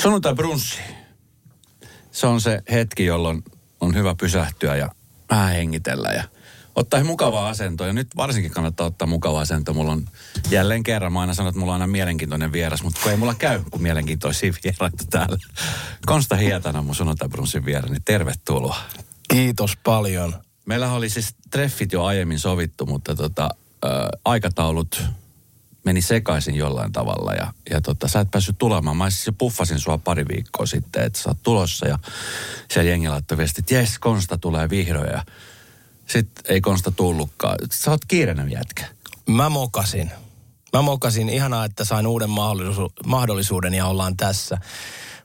Sunnuntai brunssi. Se on se hetki, jolloin on hyvä pysähtyä ja vähän hengitellä ja ottaa mukavaa asentoa. Ja nyt varsinkin kannattaa ottaa mukava asento. Mulla on jälleen kerran, mä aina sanon, että mulla on aina mielenkiintoinen vieras, mutta kun ei mulla käy kuin mielenkiintoisia vieraita täällä. Konsta Hietana mun vierä, niin tervetuloa. Kiitos paljon. Meillä oli siis treffit jo aiemmin sovittu, mutta tota, ä, aikataulut meni sekaisin jollain tavalla ja, ja tota, sä et päässyt tulemaan. Mä siis puffasin sua pari viikkoa sitten, että sä oot tulossa ja siellä jengi laittoi viesti, että jes, Konsta tulee vihdoin ja sitten ei Konsta tullutkaan. Sä oot kiireinen jätkä. Mä mokasin. Mä mokasin. Ihanaa, että sain uuden mahdollisu- mahdollisuuden ja ollaan tässä.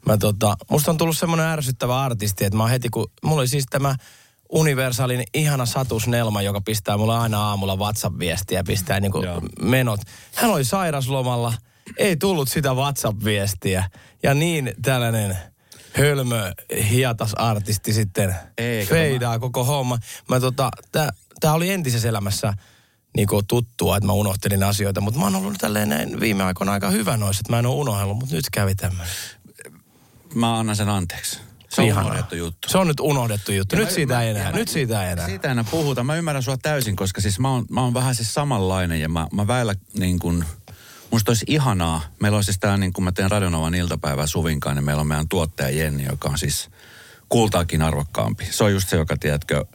Mä tota, musta on tullut semmoinen ärsyttävä artisti, että mä heti kun... Mulla oli siis tämä universaalin ihana Satus Nelma, joka pistää mulle aina aamulla WhatsApp-viestiä ja pistää niinku Joo. menot. Hän oli sairaslomalla, ei tullut sitä WhatsApp-viestiä. Ja niin tällainen hölmö, hietas artisti sitten Eikö feidaa koko homma. Mä tota, tää, tää oli entisessä elämässä niinku tuttua, että mä unohtelin asioita, mutta mä oon ollut tälleen näin viime aikoina aika hyvä noissa, että mä en ole unohdellut, mutta nyt kävi tämmöinen. Mä annan sen anteeksi. Se on unohdettu juttu. Se on nyt unohdettu juttu. Ja Nyt mä- siitä mä- ei enää. mä- Nyt siitä ei enää. Siitä ei enää puhuta. Mä ymmärrän sua täysin, koska siis mä oon, mä oon vähän siis samanlainen ja mä, mä väillä niin kuin, musta olisi ihanaa. Meillä on siis tää niin kuin mä teen Radionovan iltapäivää Suvinkaan, niin meillä on meidän tuottaja Jenni, joka on siis kultaakin arvokkaampi. Se on just se, joka tiedätkö,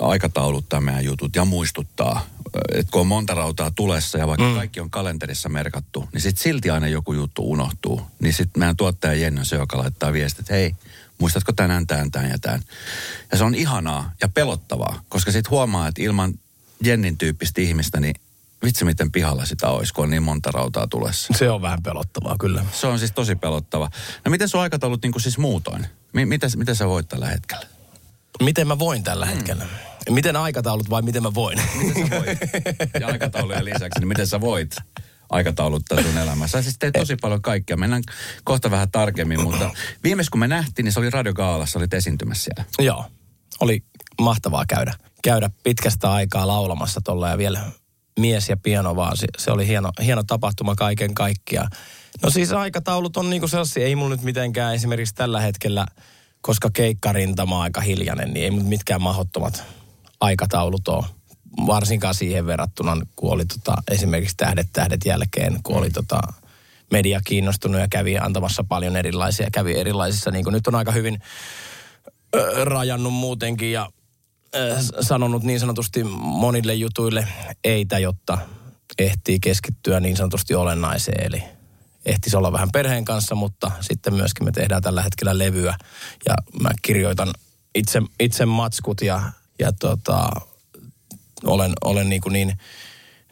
aikatauluttaa meidän jutut ja muistuttaa, että kun on monta rautaa tulessa ja vaikka mm. kaikki on kalenterissa merkattu, niin sitten silti aina joku juttu unohtuu. Niin sitten meidän tuottaja Jenni on se, joka laittaa viestit, että hei, muistatko tänään tämän, tämän ja tämän. Ja se on ihanaa ja pelottavaa, koska sitten huomaa, että ilman Jennin tyyppistä ihmistä, niin vitsi miten pihalla sitä olisi, kun on niin monta rautaa tulessa. Se on vähän pelottavaa, kyllä. Se on siis tosi pelottava. No miten sun aikataulut niin kuin siis muutoin? Mi- mitä, mitä sä voit tällä hetkellä? Miten mä voin tällä hetkellä? Miten aikataulut vai miten mä voin? Miten sä voit? Ja aikataulujen lisäksi, niin miten sä voit aikatauluttaa sun elämässä? Sä siis teet tosi paljon kaikkea. Mennään kohta vähän tarkemmin, mutta viimeis kun me nähtiin, niin se oli Radio Gaalassa, olit esiintymässä siellä. Joo. Oli mahtavaa käydä, käydä pitkästä aikaa laulamassa tuolla ja vielä mies ja piano vaan. Se, se oli hieno, hieno tapahtuma kaiken kaikkiaan. No siis aikataulut on niinku sellaisia, ei mulla nyt mitenkään esimerkiksi tällä hetkellä, koska keikkarintama on aika hiljainen, niin ei mitkään mahdottomat aikataulut ole. Varsinkaan siihen verrattuna, kun oli tota, esimerkiksi Tähdet tähdet jälkeen, kun oli tota, media kiinnostunut ja kävi antamassa paljon erilaisia, kävi erilaisissa, niin kuin nyt on aika hyvin ö, rajannut muutenkin ja ö, sanonut niin sanotusti monille jutuille eitä, jotta ehtii keskittyä niin sanotusti olennaiseen. Eli ehtisi olla vähän perheen kanssa, mutta sitten myöskin me tehdään tällä hetkellä levyä. Ja mä kirjoitan itse, itse matskut ja, ja tota, olen, olen niin, kuin niin,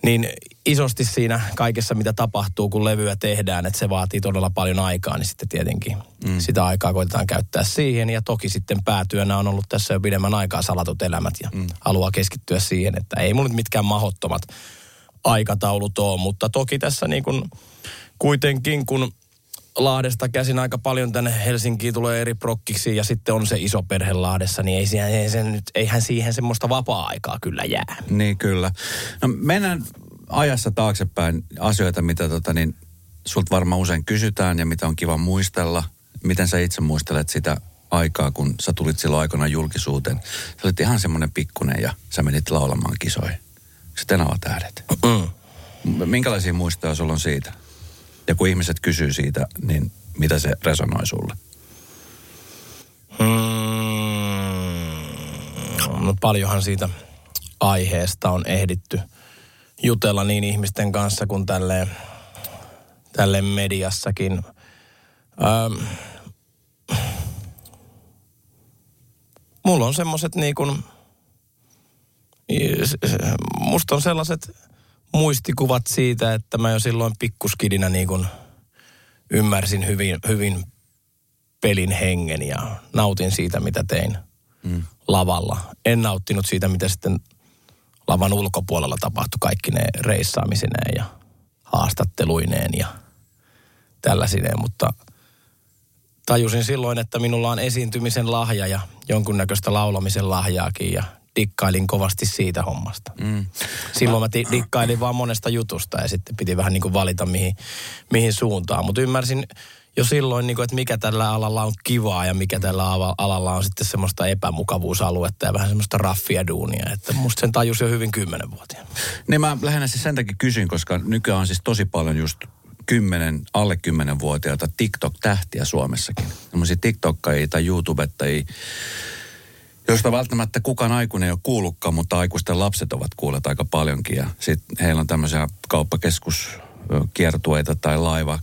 niin isosti siinä kaikessa, mitä tapahtuu, kun levyä tehdään, että se vaatii todella paljon aikaa, niin sitten tietenkin mm. sitä aikaa koitetaan käyttää siihen. Ja toki sitten päätyönä on ollut tässä jo pidemmän aikaa salatut elämät ja mm. haluaa keskittyä siihen, että ei mulla nyt mitkään mahottomat aikataulut ole, mutta toki tässä niin kuin kuitenkin, kun Lahdesta käsin aika paljon tänne Helsinkiin tulee eri prokkiksi ja sitten on se iso perhe Lahdessa, niin ei siihen, ei sen nyt, eihän siihen semmoista vapaa-aikaa kyllä jää. Niin kyllä. No mennään ajassa taaksepäin asioita, mitä tota, niin, sulta varmaan usein kysytään ja mitä on kiva muistella. Miten sä itse muistelet sitä aikaa, kun sä tulit silloin aikana julkisuuteen? Sä olit ihan semmoinen pikkunen ja sä menit laulamaan kisoihin. Se Tenava tähdet. Mm. Minkälaisia muistoja sulla on siitä? Ja kun ihmiset kysyy siitä, niin mitä se resonoi sulle? Mm, no paljonhan siitä aiheesta on ehditty jutella niin ihmisten kanssa kuin tälle, tälle mediassakin. Ähm, mulla on semmoset niin kuin, musta on sellaiset muistikuvat siitä, että mä jo silloin pikkuskidinä niin kuin ymmärsin hyvin, hyvin pelin hengen ja nautin siitä, mitä tein mm. lavalla. En nauttinut siitä, mitä sitten lavan ulkopuolella tapahtui kaikki ne reissaamisineen ja haastatteluineen ja tällaisineen, mutta tajusin silloin, että minulla on esiintymisen lahja ja jonkunnäköistä laulamisen lahjaakin ja dikkailin kovasti siitä hommasta. Mm. Silloin mä dikkailin vaan monesta jutusta ja sitten piti vähän niin kuin valita mihin, mihin suuntaan. Mutta ymmärsin jo silloin, niin kuin, että mikä tällä alalla on kivaa ja mikä tällä alalla on sitten semmoista epämukavuusaluetta ja vähän semmoista raffia duunia. Että musta sen tajus jo hyvin kymmenenvuotiaana. Niin mä lähinnä siis sen takia kysyn, koska nykyään on siis tosi paljon just kymmenen, alle kymmenen-vuotiaita TikTok-tähtiä Suomessakin. Semmoisia TikTokkaajia tai YouTubettajia, josta välttämättä kukaan aikuinen ei ole kuullutkaan, mutta aikuisten lapset ovat kuulleet aika paljonkin. Ja sitten heillä on tämmöisiä kauppakeskus kiertueita tai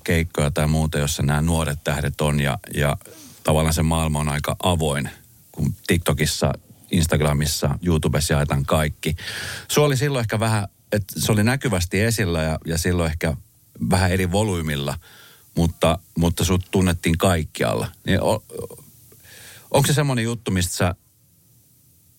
keikkoja tai muuta, jossa nämä nuoret tähdet on ja, ja tavallaan se maailma on aika avoin, kun TikTokissa, Instagramissa, YouTubessa jaetaan kaikki. Se oli silloin ehkä vähän, että se oli näkyvästi esillä ja, ja silloin ehkä vähän eri volyymilla, mutta, mutta sut tunnettiin kaikkialla. Niin o, onko se semmoinen juttu, mistä sä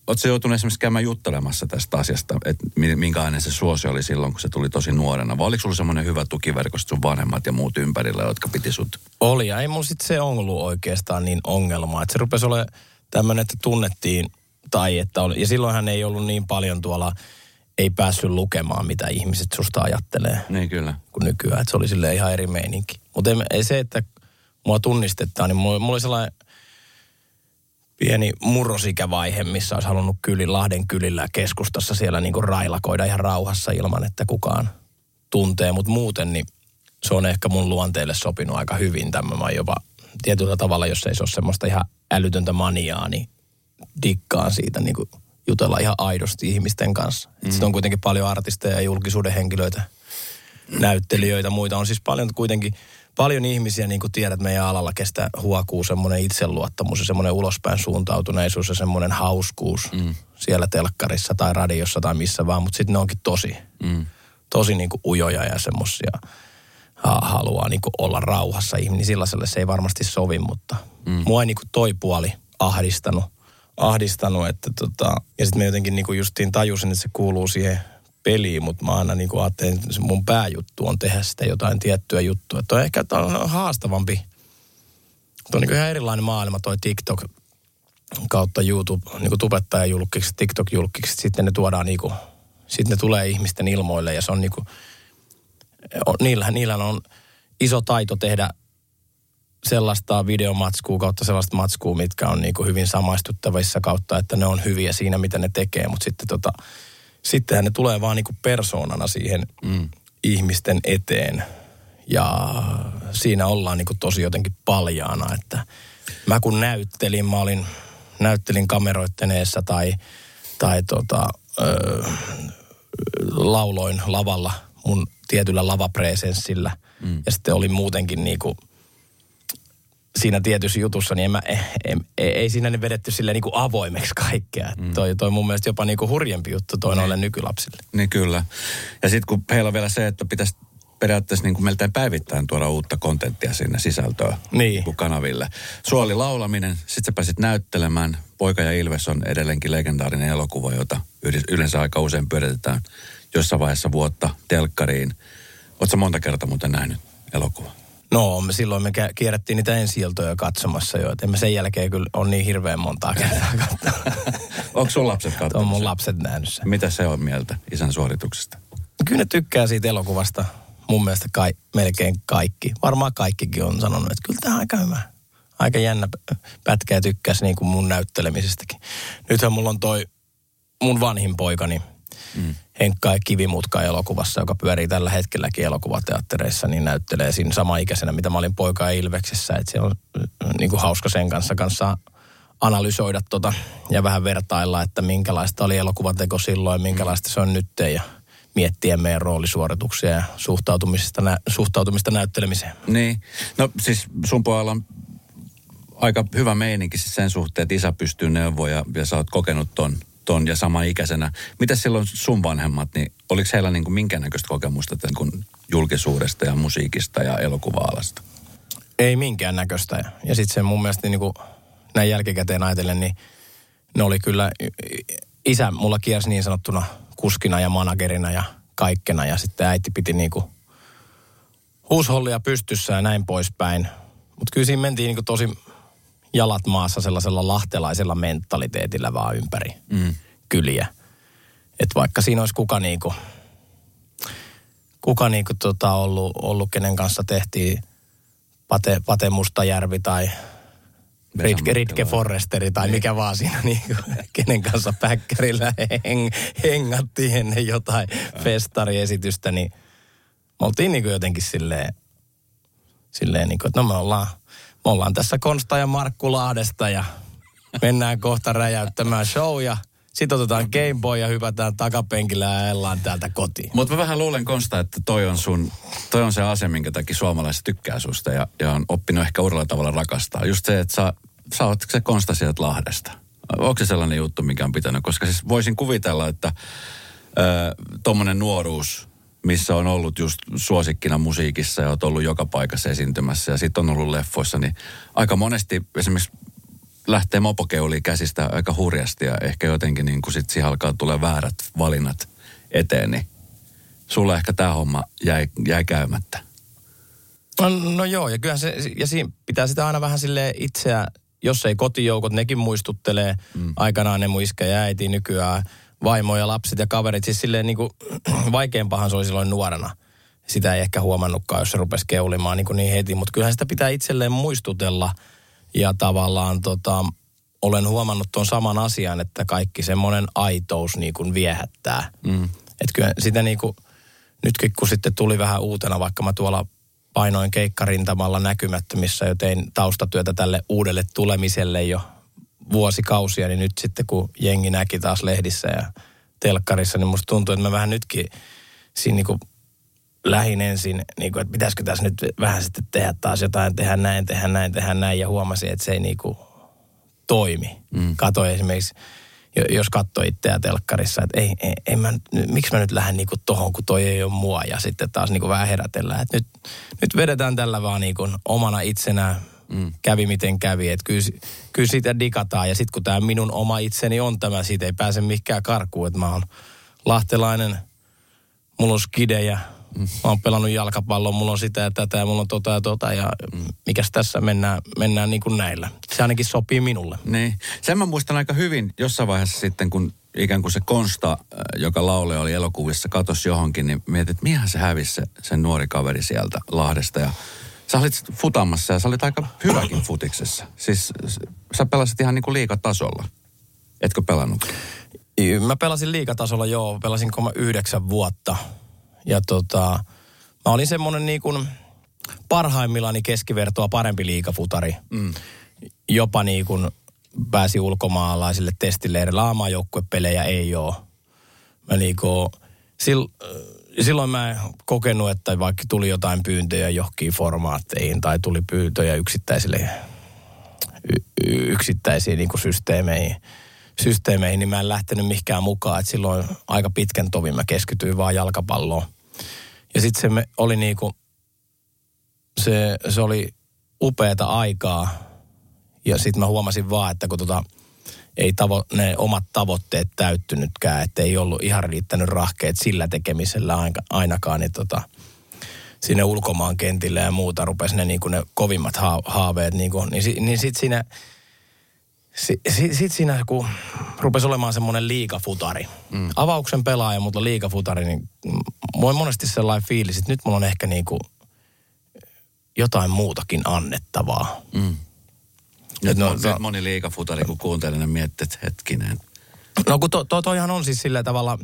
Oletko joutunut esimerkiksi käymään juttelemassa tästä asiasta, että minkälainen se suosi oli silloin, kun se tuli tosi nuorena? Vai oliko sulla semmoinen hyvä tukiverkosto sun vanhemmat ja muut ympärillä, jotka piti sut? Oli, ja ei mun sitten se ollut oikeastaan niin ongelma. Että se rupesi olemaan tämmöinen, että tunnettiin, tai että oli, ja silloinhan ei ollut niin paljon tuolla, ei päässyt lukemaan, mitä ihmiset susta ajattelee. Niin kyllä. Kuin nykyään, että se oli sille ihan eri meininki. Mutta ei, ei se, että mua tunnistetaan, niin mulla, mulla oli sellainen pieni murrosikävaihe, missä olisi halunnut kyli, Lahden kylillä keskustassa siellä niin kuin railakoida ihan rauhassa ilman, että kukaan tuntee. Mutta muuten niin se on ehkä mun luonteelle sopinut aika hyvin. Tämä jopa tietyllä tavalla, jos ei se ole semmoista ihan älytöntä maniaa, niin dikkaan siitä niin kuin jutella ihan aidosti ihmisten kanssa. Mm. Sitten on kuitenkin paljon artisteja ja julkisuuden henkilöitä, näyttelijöitä, muita. On siis paljon kuitenkin paljon ihmisiä, niin kuin tiedät, meidän alalla kestä huokuu semmoinen itseluottamus ja semmoinen ulospäin suuntautuneisuus ja semmoinen hauskuus mm. siellä telkkarissa tai radiossa tai missä vaan, mutta sitten ne onkin tosi, mm. tosi niin kuin ujoja ja semmoisia haluaa niin kuin olla rauhassa ihminen. Sellaiselle se ei varmasti sovi, mutta mm. mua ei niin kuin toi puoli ahdistanut, ahdistanut että tota, ja sitten me jotenkin niin kuin justiin tajusin, että se kuuluu siihen peliin, mutta mä aina niin ajattelin, että mun pääjuttu on tehdä sitä jotain tiettyä juttua. Tuo ehkä on haastavampi. Tuo on niin ihan erilainen maailma, toi TikTok kautta YouTube, niin kuin tubettaja-julkiksi, TikTok-julkiksi. Sitten ne tuodaan niin kuin, sitten ne tulee ihmisten ilmoille ja se on niin kuin, niillä, niillä on iso taito tehdä sellaista videomatskua kautta sellaista matskua, mitkä on niin kuin hyvin samaistuttavissa kautta, että ne on hyviä siinä, mitä ne tekee. Mutta sitten tota, sittenhän ne tulee vaan niin kuin persoonana siihen mm. ihmisten eteen. Ja siinä ollaan niin kuin tosi jotenkin paljaana, että mä kun näyttelin, mä olin, näyttelin kameroitten eessä tai, tai tota, ö, lauloin lavalla mun tietyllä lavapresenssillä. Mm. Ja sitten oli muutenkin niin kuin – siinä tietyssä jutussa, niin en mä, ei, ei, ei siinä ne vedetty silleen niin kuin avoimeksi kaikkea. Mm. Toi, toi mun mielestä jopa niin kuin hurjempi juttu toi noille nykylapsille. Niin kyllä. Ja sitten kun heillä on vielä se, että pitäisi periaatteessa niin kuin melkein päivittäin tuoda uutta kontenttia sinne sisältöä niin. Niin kanaville. Suoli laulaminen, sitten sä pääsit näyttelemään. Poika ja Ilves on edelleenkin legendaarinen elokuva, jota yleensä aika usein pyöritetään jossain vaiheessa vuotta telkkariin. Oletko monta kertaa muuten nähnyt elokuva? No, silloin me kierrättiin niitä ensi katsomassa jo, että sen jälkeen kyllä on niin hirveän montaa kertaa katsoa. Onko sun lapset katsomassa? On mun lapset nähnyt sen. Mitä se on mieltä isän suorituksesta? Kyllä ne tykkää siitä elokuvasta. Mun mielestä kai, melkein kaikki. Varmaan kaikkikin on sanonut, että kyllä tämä on aika hyvä. Aika jännä pätkä ja tykkäsi niin kuin mun näyttelemisestäkin. Nythän mulla on toi mun vanhin poikani, mm. Henkka Kivimutka elokuvassa, joka pyörii tällä hetkelläkin elokuvateattereissa, niin näyttelee siinä sama ikäisenä, mitä mä olin poika Ilveksessä. Että se on äh, niin kuin hauska sen kanssa, kanssa analysoida tota, ja vähän vertailla, että minkälaista oli elokuvateko silloin, minkälaista se on nyt ja miettiä meidän roolisuorituksia ja suhtautumista, nä, suhtautumista näyttelemiseen. Niin, no siis sun puolella on aika hyvä meininki siis sen suhteen, että isä pystyy neuvoa ja, ja sä oot kokenut ton ton ja sama ikäisenä. Mitä silloin sun vanhemmat, niin oliko heillä niin kuin minkäännäköistä kokemusta tämän kuin julkisuudesta ja musiikista ja elokuva-alasta? Ei minkäännäköistä. Ja sitten se mun mielestä niin kuin näin jälkikäteen ajatellen, niin ne oli kyllä, isä mulla kiersi niin sanottuna kuskina ja managerina ja kaikkena. Ja sitten äiti piti niin kuin huushollia pystyssä ja näin poispäin. Mutta kyllä siinä mentiin niin kuin tosi jalat maassa sellaisella lahtelaisella mentaliteetillä vaan ympäri mm. kyliä. Että vaikka siinä olisi kuka niinku, kuka niinku tota ollut, ollut, kenen kanssa tehtiin Pate, Pate Mustajärvi tai Ritke, Ritke Forresteri tai niin. mikä vaan siinä, niin, kenen kanssa päkkärillä heng, hengattiin ennen jotain festariesitystä, niin me oltiin niin kuin jotenkin silleen, silleen niin kuin, että no me ollaan, me ollaan tässä Konsta ja Markku Lahdesta ja mennään kohta räjäyttämään show ja sitten otetaan Game Boy ja hypätään takapenkillä ja ajellaan täältä kotiin. Mutta mä vähän luulen Konsta, että toi on, sun, toi on se ase, minkä takia suomalaiset tykkää susta ja, ja on oppinut ehkä uudella tavalla rakastaa. Just se, että sä, sä oot se Konsta sieltä Lahdesta. Onko se sellainen juttu, mikä on pitänyt? Koska siis voisin kuvitella, että tuommoinen nuoruus, missä on ollut just suosikkina musiikissa ja oot ollut joka paikassa esiintymässä ja sitten on ollut leffoissa, niin aika monesti esimerkiksi lähtee mopokeuli käsistä aika hurjasti ja ehkä jotenkin niin kuin sit siihen alkaa tulee väärät valinnat eteen, niin sulle ehkä tämä homma jäi, jäi käymättä. No, no joo, ja kyllähän se, ja siinä pitää sitä aina vähän sille itseä, jos ei kotijoukot, nekin muistuttelee mm. aikanaan ne mun iskä ja äiti nykyään, vaimo ja lapset ja kaverit, siis silleen niin kuin, vaikeampahan se oli silloin nuorena. Sitä ei ehkä huomannutkaan, jos se rupesi keulimaan niin, kuin niin heti, mutta kyllähän sitä pitää itselleen muistutella – ja tavallaan tota, olen huomannut tuon saman asian, että kaikki semmoinen aitous niin kuin viehättää. Mm. Että kyllä sitä niin kuin, nytkin kun sitten tuli vähän uutena, vaikka mä tuolla painoin keikkarintamalla näkymättömissä jo tein taustatyötä tälle uudelle tulemiselle jo vuosikausia, niin nyt sitten kun jengi näki taas lehdissä ja telkkarissa, niin musta tuntuu, että mä vähän nytkin siinä niin kuin lähin ensin, niin kuin, että pitäisikö tässä nyt vähän sitten tehdä taas jotain, tehdä näin, tehdä näin, tehdä näin, ja huomasin, että se ei niin kuin toimi. Mm. Katoin esimerkiksi, jos katsoi itseä telkkarissa, että ei, ei, ei mä, miksi mä nyt lähden niin tohon, kun toi ei ole mua, ja sitten taas niin kuin vähän herätellään, että nyt, nyt vedetään tällä vaan niin kuin omana itsenään, mm. kävi miten kävi, että kyllä, kyllä siitä digataan, ja sitten kun tämä minun oma itseni on tämä, siitä ei pääse mikään karkuun, että mä oon lahtelainen, mulla on skidejä, Mä oon pelannut jalkapalloa, mulla on sitä ja tätä ja mulla on tota ja tota ja mm. mikäs tässä mennään, mennään niin kuin näillä. Se ainakin sopii minulle. Niin. Sen mä muistan aika hyvin jossain vaiheessa sitten, kun ikään kuin se Konsta, äh, joka laule oli elokuvissa, katosi johonkin, niin mietit, että mihän se hävisi se, sen nuori kaveri sieltä Lahdesta ja Sä olit futamassa ja sä olit aika hyväkin futiksessa. Siis sä pelasit ihan niin kuin liikatasolla. Etkö pelannut? Mä pelasin liikatasolla, joo. Pelasin yhdeksän vuotta ja tota, mä olin semmoinen niin kuin parhaimmillani keskivertoa parempi liikafutari. Mm. Jopa niin kuin pääsi ulkomaalaisille testileireille. Aamaajoukkuepelejä ei ole. Mä niin kuin, sil, silloin mä kokenut, että vaikka tuli jotain pyyntöjä johonkin formaatteihin tai tuli pyyntöjä yksittäisille y, yksittäisiin niin kuin systeemeihin, systeemeihin, niin mä en lähtenyt mihinkään mukaan. Et silloin aika pitkän tovin mä keskityin vaan jalkapalloon. Ja sitten se oli niinku, se, se oli upeata aikaa. Ja sitten mä huomasin vaan, että kun tota, ei tavo, ne omat tavoitteet täyttynytkään, että ei ollut ihan riittänyt rahkeet sillä tekemisellä ainakaan, niin tota, sinne ulkomaan kentille ja muuta rupesi ne, niin kuin ne kovimmat haaveet. Niin, kuin, niin, niin sitten siinä sitten sit siinä, kun rupesi olemaan semmoinen liikafutari, mm. avauksen pelaaja, mutta liikafutari, niin on monesti sellainen fiilis, että nyt mulla on ehkä niinku jotain muutakin annettavaa. Mm. Nyt, no, nyt moni liikafutari, kun kuuntelee, niin miettii, että hetkinen. No kun to, to, toihan on siis sillä tavalla,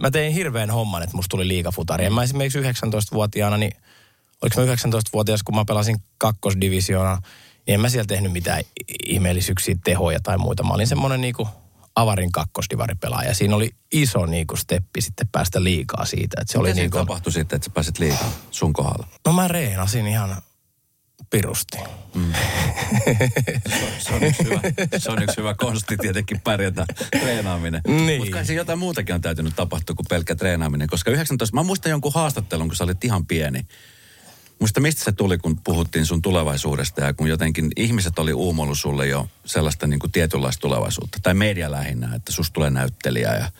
mä tein hirveän homman, että musta tuli liikafutari. Ja mä esimerkiksi 19-vuotiaana, niin oliko mä 19-vuotias, kun mä pelasin kakkosdivisioona, niin en mä siellä tehnyt mitään ihmeellisyyksiä, tehoja tai muita. Mä olin semmoinen niinku avarin kakkosdivaripelaaja. Siinä oli iso niinku steppi sitten päästä liikaa siitä. Että se Mitä oli niinku... tapahtui sitten, että sä pääsit liikaa sun kohdalla? No mä reenasin ihan pirusti. Mm. se, on yksi hyvä, se on yksi hyvä konsti tietenkin pärjätä, treenaaminen. Niin. Mutta kai se jotain muutakin on täytynyt tapahtua kuin pelkkä treenaaminen. Koska 19, mä muistan jonkun haastattelun, kun sä olit ihan pieni. Muista mistä se tuli, kun puhuttiin sun tulevaisuudesta ja kun jotenkin ihmiset oli uumoillut sulle jo sellaista niin kuin tietynlaista tulevaisuutta. Tai media lähinnä, että susta tulee näyttelijä ja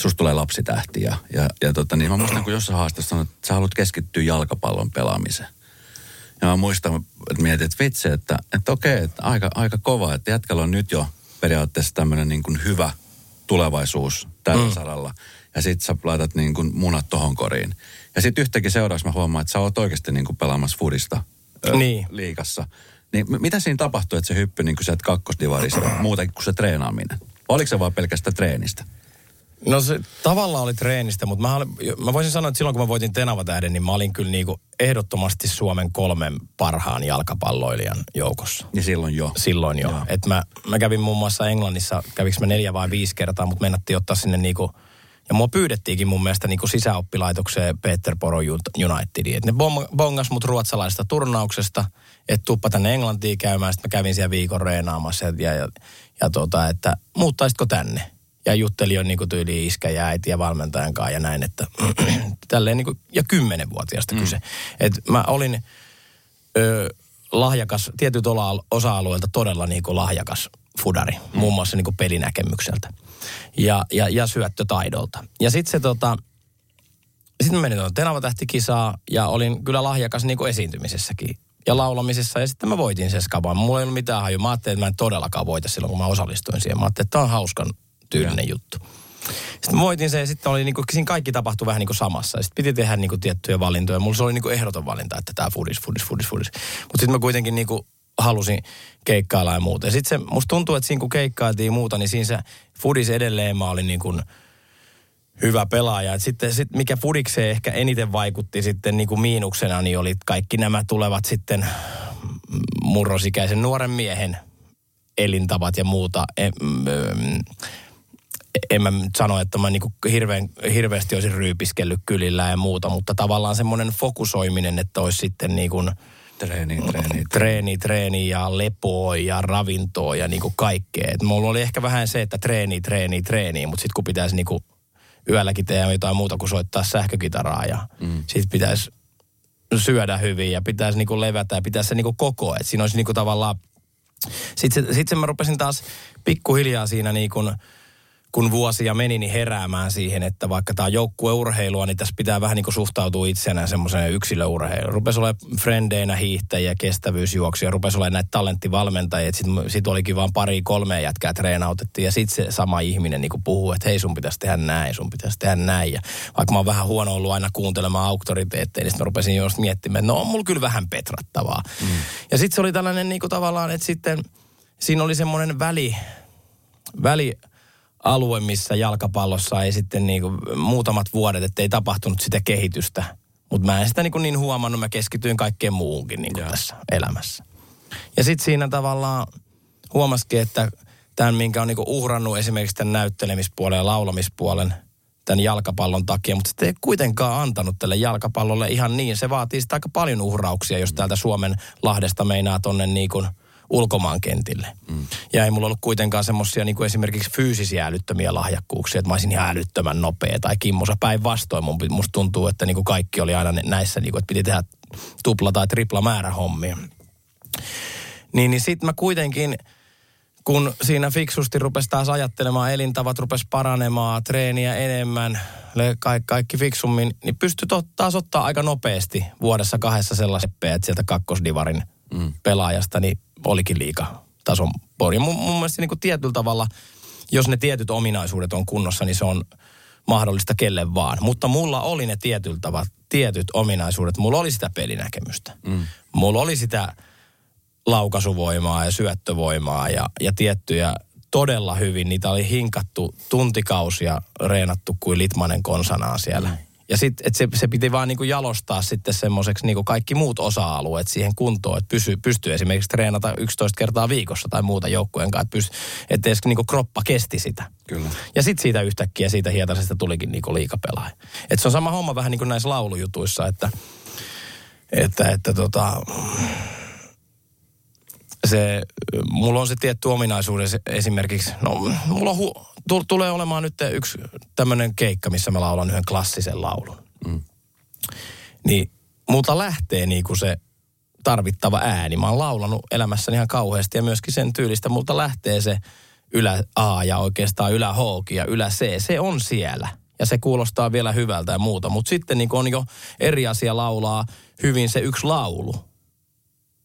susta tulee lapsitähti. Ja, ja, ja tota, niin mä muistan, kun jossain haastassa sanoit, että sä haluat keskittyä jalkapallon pelaamiseen. Ja mä muistan, että mietin, että vitsi, että, että okei, että aika, aika kova, että jätkällä on nyt jo periaatteessa tämmöinen niin kuin hyvä tulevaisuus tällä mm. saralla. Ja sit sä laitat niin kuin munat tohon koriin. Ja sitten yhtäkkiä seuraavaksi mä huomaan, että sä oot oikeasti niin kuin pelaamassa fudista ö, Niin. liikassa. Niin mitä siinä tapahtui, että se hyppy niin kuin sieltä kakkosdivarista muuten kuin se treenaaminen? Oliko se vaan pelkästään treenistä? No se tavallaan oli treenistä, mutta mä, olin, mä voisin sanoa, että silloin kun mä voitin Tenava tähden, niin mä olin kyllä niinku ehdottomasti Suomen kolmen parhaan jalkapalloilijan joukossa. Ja silloin jo. Silloin jo. Joo. Et mä, mä kävin muun muassa Englannissa, kävinkö mä neljä vai viisi kertaa, mutta mennattiin ottaa sinne niinku, ja mua pyydettiinkin mun mielestä niinku sisäoppilaitokseen Peterborough Unitediin. Et ne bongas mut ruotsalaisesta turnauksesta, että tuppa tänne Englantiin käymään. Sitten mä kävin siellä viikon reenaamassa ja, ja, ja tota, että muuttaisitko tänne? Ja jutteli jo niinku tyyli iskä ja äiti ja valmentajan kanssa ja näin, että tälleen niinku, ja kymmenenvuotiaasta mm. kyse. Et mä olin ö, lahjakas, tietyt osa-alueilta todella niin kuin lahjakas fudari, mm. muun muassa niin kuin pelinäkemykseltä ja, ja, ja syöttötaidolta. Ja sitten se tota, sitten menin tuonne Tenava tähtikisaa ja olin kyllä lahjakas niin kuin esiintymisessäkin ja laulamisessa ja sitten mä voitin sen skaban. Mulla ei ollut mitään haju. Mä ajattelin, että mä en todellakaan voita silloin, kun mä osallistuin siihen. Mä ajattelin, että tää on hauskan tyylinen juttu. Sitten voitin sen ja sitten oli niinku, siinä kaikki tapahtui vähän niin kuin samassa. Sitten piti tehdä niinku tiettyjä valintoja. Mulla se oli niinku ehdoton valinta, että tämä fudis, fudis, fudis, fudis. Mutta sitten mä kuitenkin niinku halusin keikkailla ja muuta. Ja sitten se, musta tuntuu, että siinä kun keikkailtiin ja muuta, niin siinä se fudis edelleen mä olin niinku hyvä pelaaja. Et sitten sit mikä fudikseen ehkä eniten vaikutti sitten niinku miinuksena, niin oli kaikki nämä tulevat sitten murrosikäisen nuoren miehen elintavat ja muuta. Mm, en mä nyt sano, että mä niinku hirveän, hirveästi olisin ryypiskellyt kylillä ja muuta, mutta tavallaan semmoinen fokusoiminen, että olisi sitten niin kuin Treeni, treeni. treeni, treeni ja lepoa ja ravintoa ja niinku kaikkea. Et mulla oli ehkä vähän se, että treeni, treeni, treeni, mutta sitten kun pitäisi niinku yölläkin tehdä jotain muuta kuin soittaa sähkökitaraa ja mm. sitten pitäisi syödä hyvin ja pitäisi niinku levätä ja pitäisi se niinku koko. Että siinä olisi niinku tavallaan... Sitten sit se mä rupesin taas pikkuhiljaa siinä niinku, kun vuosia meni, niin heräämään siihen, että vaikka tämä on joukkueurheilua, niin tässä pitää vähän niin kuin suhtautua itsenään semmoiseen yksilöurheiluun. Rupesi olemaan frendeinä hiihtäjiä, kestävyysjuoksia, rupesi olemaan näitä talenttivalmentajia. Sitten sit olikin vaan pari, kolme jätkää treenautettiin ja sitten se sama ihminen niin puhuu, että hei sun pitäisi tehdä näin, sun pitäisi tehdä näin. Ja vaikka mä oon vähän huono ollut aina kuuntelemaan auktoriteetteja, niin sitten mä rupesin just miettimään, että no on mulla kyllä vähän petrattavaa. Mm. Ja sitten se oli tällainen niin kuin tavallaan, että sitten siinä oli semmoinen väli, väli alue, missä jalkapallossa ei sitten niin kuin muutamat vuodet, että ei tapahtunut sitä kehitystä. Mutta mä en sitä niin, kuin niin huomannut, mä keskityin kaikkeen muuhunkin niin kuin tässä elämässä. Ja sitten siinä tavallaan huomasikin, että tämän, minkä on niin kuin uhrannut esimerkiksi tämän näyttelemispuolen ja laulamispuolen tämän jalkapallon takia, mutta sitten ei kuitenkaan antanut tälle jalkapallolle ihan niin. Se vaatii sitä aika paljon uhrauksia, jos täältä Suomen Lahdesta meinaa tonne niin kuin ulkomaankentille. Mm. Ja ei mulla ollut kuitenkaan semmoisia niin kuin esimerkiksi fyysisiä älyttömiä lahjakkuuksia, että mä olisin ihan älyttömän nopea tai kimmosa päinvastoin. Mun, musta tuntuu, että niin kuin kaikki oli aina näissä, niin kuin, että piti tehdä tupla tai tripla määrä hommia. Niin, niin sit mä kuitenkin, kun siinä fiksusti rupesi taas ajattelemaan, elintavat rupesi paranemaan, treeniä enemmän, kaikki, kaikki fiksummin, niin pystyi to, taas ottaa aika nopeasti vuodessa kahdessa sellaisen että sieltä kakkosdivarin mm. pelaajasta, niin olikin liika tason pori. Mun, mun mielestä niin kuin tietyllä tavalla, jos ne tietyt ominaisuudet on kunnossa, niin se on mahdollista kelle vaan. Mutta mulla oli ne tietyllä tavalla, tietyt ominaisuudet. Mulla oli sitä pelinäkemystä. Mm. Mulla oli sitä laukaisuvoimaa ja syöttövoimaa ja, ja tiettyjä todella hyvin. Niitä oli hinkattu tuntikausia, reenattu kuin Litmanen konsanaa siellä. Mm. Ja sitten se, se piti vaan niinku jalostaa sitten semmoiseksi niinku kaikki muut osa-alueet siihen kuntoon, että pysy, pystyy esimerkiksi treenata 11 kertaa viikossa tai muuta joukkueen kanssa, että, että edes niinku kroppa kesti sitä. Kyllä. Ja sitten siitä yhtäkkiä, siitä hietasesta tulikin niinku liikapelaaja. Et se on sama homma vähän niin kuin näissä laulujutuissa, että, että, että tota, se, mulla on se tietty ominaisuus esimerkiksi, no mulla on hu, tulee olemaan nyt yksi tämmöinen keikka, missä mä laulan yhden klassisen laulun. Mm. Niin multa lähtee niinku se tarvittava ääni. Mä oon laulanut elämässäni ihan kauheasti ja myöskin sen tyylistä. Multa lähtee se ylä A ja oikeastaan ylä H ja ylä C. Se on siellä ja se kuulostaa vielä hyvältä ja muuta. Mutta sitten niin on jo eri asia laulaa hyvin se yksi laulu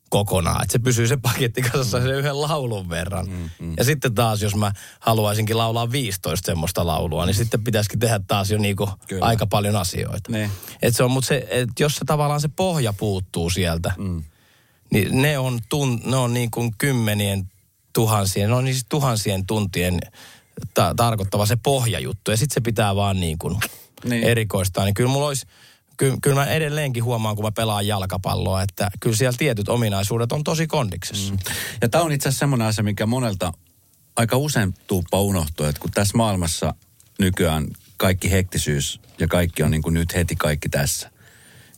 kokonaan. Että se pysyy se paketti kasassa mm. sen yhden laulun verran. Mm, mm. Ja sitten taas, jos mä haluaisinkin laulaa 15 semmoista laulua, niin sitten pitäisikin tehdä taas jo niinku aika paljon asioita. Ne. Et se on, mutta se, et jos se tavallaan se pohja puuttuu sieltä, mm. niin ne on, tun, ne on niin kuin kymmenien tuhansien, ne on siis tuhansien tuntien ta- tarkoittava se pohjajuttu. Ja sitten se pitää vaan niin kuin niin. erikoistaa. Niin kyllä mulla olisi, kyllä, kyllä mä edelleenkin huomaan, kun mä pelaan jalkapalloa, että kyllä siellä tietyt ominaisuudet on tosi kondiksessa. Mm. Ja tämä on itse asiassa semmoinen asia, mikä monelta aika usein tuuppa unohtuu, että kun tässä maailmassa nykyään kaikki hektisyys ja kaikki on niin kuin nyt heti kaikki tässä,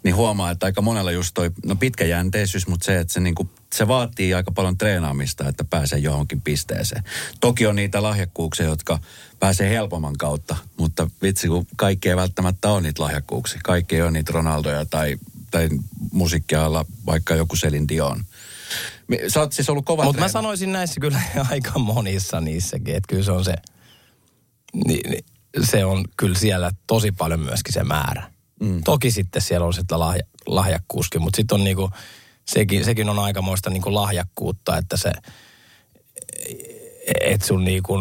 niin huomaa, että aika monella just toi, no pitkäjänteisyys, mutta se, että se, niin kuin, se vaatii aika paljon treenaamista, että pääsee johonkin pisteeseen. Toki on niitä lahjakkuuksia, jotka pääsee helpomman kautta, mutta vitsi, kun kaikki ei välttämättä ole niitä lahjakkuuksia. Kaikki ei ole niitä Ronaldoja tai, tai musiikkialla vaikka joku Selin Dion. Sä oot siis ollut kova Mutta mä sanoisin näissä kyllä aika monissa niissäkin, että kyllä se on se, niin, niin, se on kyllä siellä tosi paljon myöskin se määrä. Mm. Toki sitten siellä on sitä lahja, lahjakkuuskin, mutta sitten on niinku, sekin, sekin on aikamoista niinku lahjakkuutta, että se, että sun niinku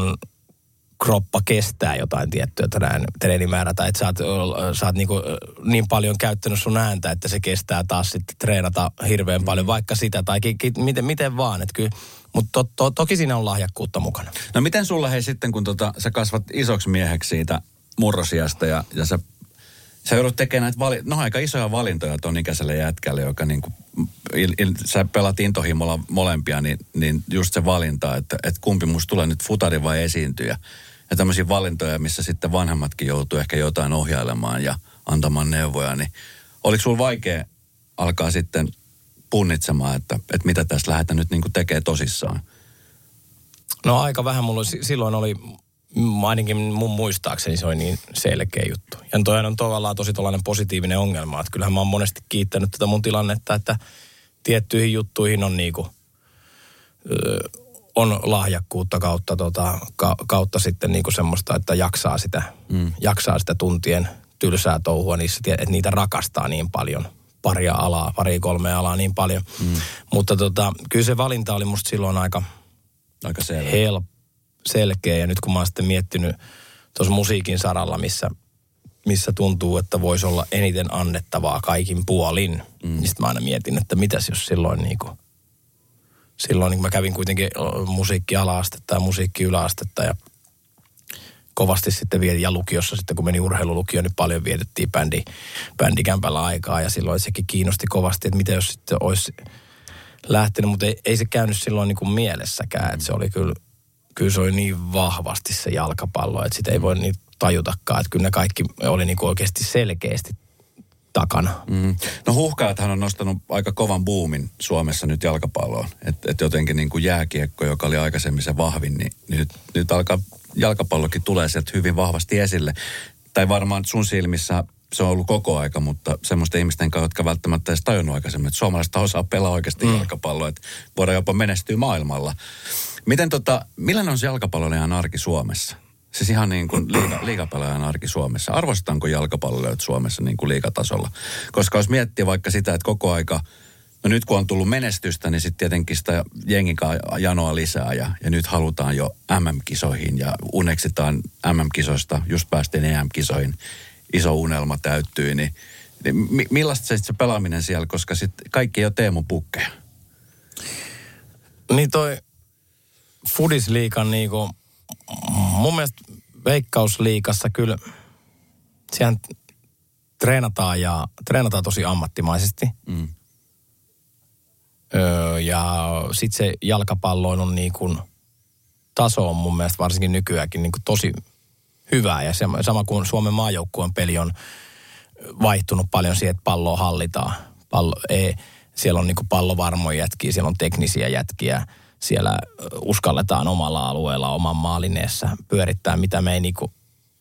kroppa kestää jotain tiettyä tänään treenimäärää, tai että sä oot, sä oot niinku niin paljon käyttänyt sun ääntä, että se kestää taas sitten treenata hirveän paljon, vaikka sitä, tai ki, ki, miten, miten vaan, että kyllä, mutta to, to, toki siinä on lahjakkuutta mukana. No miten sulla hei sitten, kun tota, sä kasvat isoksi mieheksi siitä murrosiasta ja, ja sä sä joudut tekemään näitä vali- no, aika isoja valintoja ton ikäiselle jätkälle, joka niin kuin, il, il, sä pelat intohimolla molempia, niin, niin just se valinta, että, että kumpi musta tulee nyt futari vai esiintyjä. Ja tämmöisiä valintoja, missä sitten vanhemmatkin joutuu ehkä jotain ohjailemaan ja antamaan neuvoja, niin oliko sulla vaikea alkaa sitten punnitsemaan, että, että mitä tässä lähdetään nyt niin tekemään tosissaan? No aika vähän mulla silloin oli ainakin mun muistaakseni se oli niin selkeä juttu. Ja toi on tavallaan tosi tällainen positiivinen ongelma, että kyllähän mä oon monesti kiittänyt tätä mun tilannetta, että tiettyihin juttuihin on niinku, ö, on lahjakkuutta kautta, tota, ka, kautta sitten niinku semmoista, että jaksaa sitä, mm. jaksaa sitä tuntien tylsää touhua niissä, että niitä rakastaa niin paljon paria alaa, pari kolmea alaa niin paljon. Mm. Mutta tota, kyllä se valinta oli musta silloin aika, aika helppo selkeä. Ja nyt kun mä oon sitten miettinyt tuossa musiikin saralla, missä, missä tuntuu, että voisi olla eniten annettavaa kaikin puolin, mm. niin sitten mä aina mietin, että mitäs jos silloin niin kuin, silloin niin mä kävin kuitenkin musiikki-alaastetta ja musiikki-yläastetta ja kovasti sitten vietin, ja lukiossa sitten kun meni urheilulukioon, niin paljon vietettiin bändi, bändikämpällä aikaa ja silloin sekin kiinnosti kovasti, että mitä jos sitten olisi lähtenyt, mutta ei, ei se käynyt silloin niin kuin mielessäkään, että se oli kyllä kyllä se oli niin vahvasti se jalkapallo, että sitä ei voi niin tajutakaan. Että kyllä ne kaikki oli niin oikeasti selkeästi takana. Mm. No huhkaathan on nostanut aika kovan buumin Suomessa nyt jalkapalloon. Että et jotenkin niin kuin jääkiekko, joka oli aikaisemmin se vahvin, niin nyt, nyt alkaa jalkapallokin tulee sieltä hyvin vahvasti esille. Tai varmaan sun silmissä se on ollut koko aika, mutta semmoisten ihmisten kanssa, jotka välttämättä edes tajunnut aikaisemmin, että suomalaista osaa pelaa oikeasti mm. jalkapalloa, että voidaan jopa menestyä maailmalla. Miten tota, millainen on se jalkapallolijan arki Suomessa? Siis ihan niin kuin liiga, liigapelaajan arki Suomessa. Arvostetaanko jalkapalloilijat Suomessa niin kuin liigatasolla? Koska jos miettii vaikka sitä, että koko aika, no nyt kun on tullut menestystä, niin sitten tietenkin sitä jengin janoa lisää ja, ja nyt halutaan jo MM-kisoihin ja uneksitaan MM-kisoista, just päästiin EM-kisoihin, iso unelma täyttyy, niin, niin millaista se, se pelaaminen siellä, koska sitten kaikki ei ole Teemu Pukkeja? Niin toi Fudisliikan niinku, mun mielestä veikkausliikassa kyllä, siellä treenataan ja treenataan tosi ammattimaisesti. Mm. Öö, ja sitten se jalkapalloilun niin kuin, taso on mun mielestä varsinkin nykyäänkin niin kuin tosi hyvää. Ja se, sama kuin Suomen maajoukkueen peli on vaihtunut paljon siihen, että palloa hallitaan. Pallo, ei, siellä on niin kuin pallovarmoja jätkiä, siellä on teknisiä jätkiä – siellä uskalletaan omalla alueella oman maalineessa pyörittää, mitä me ei niinku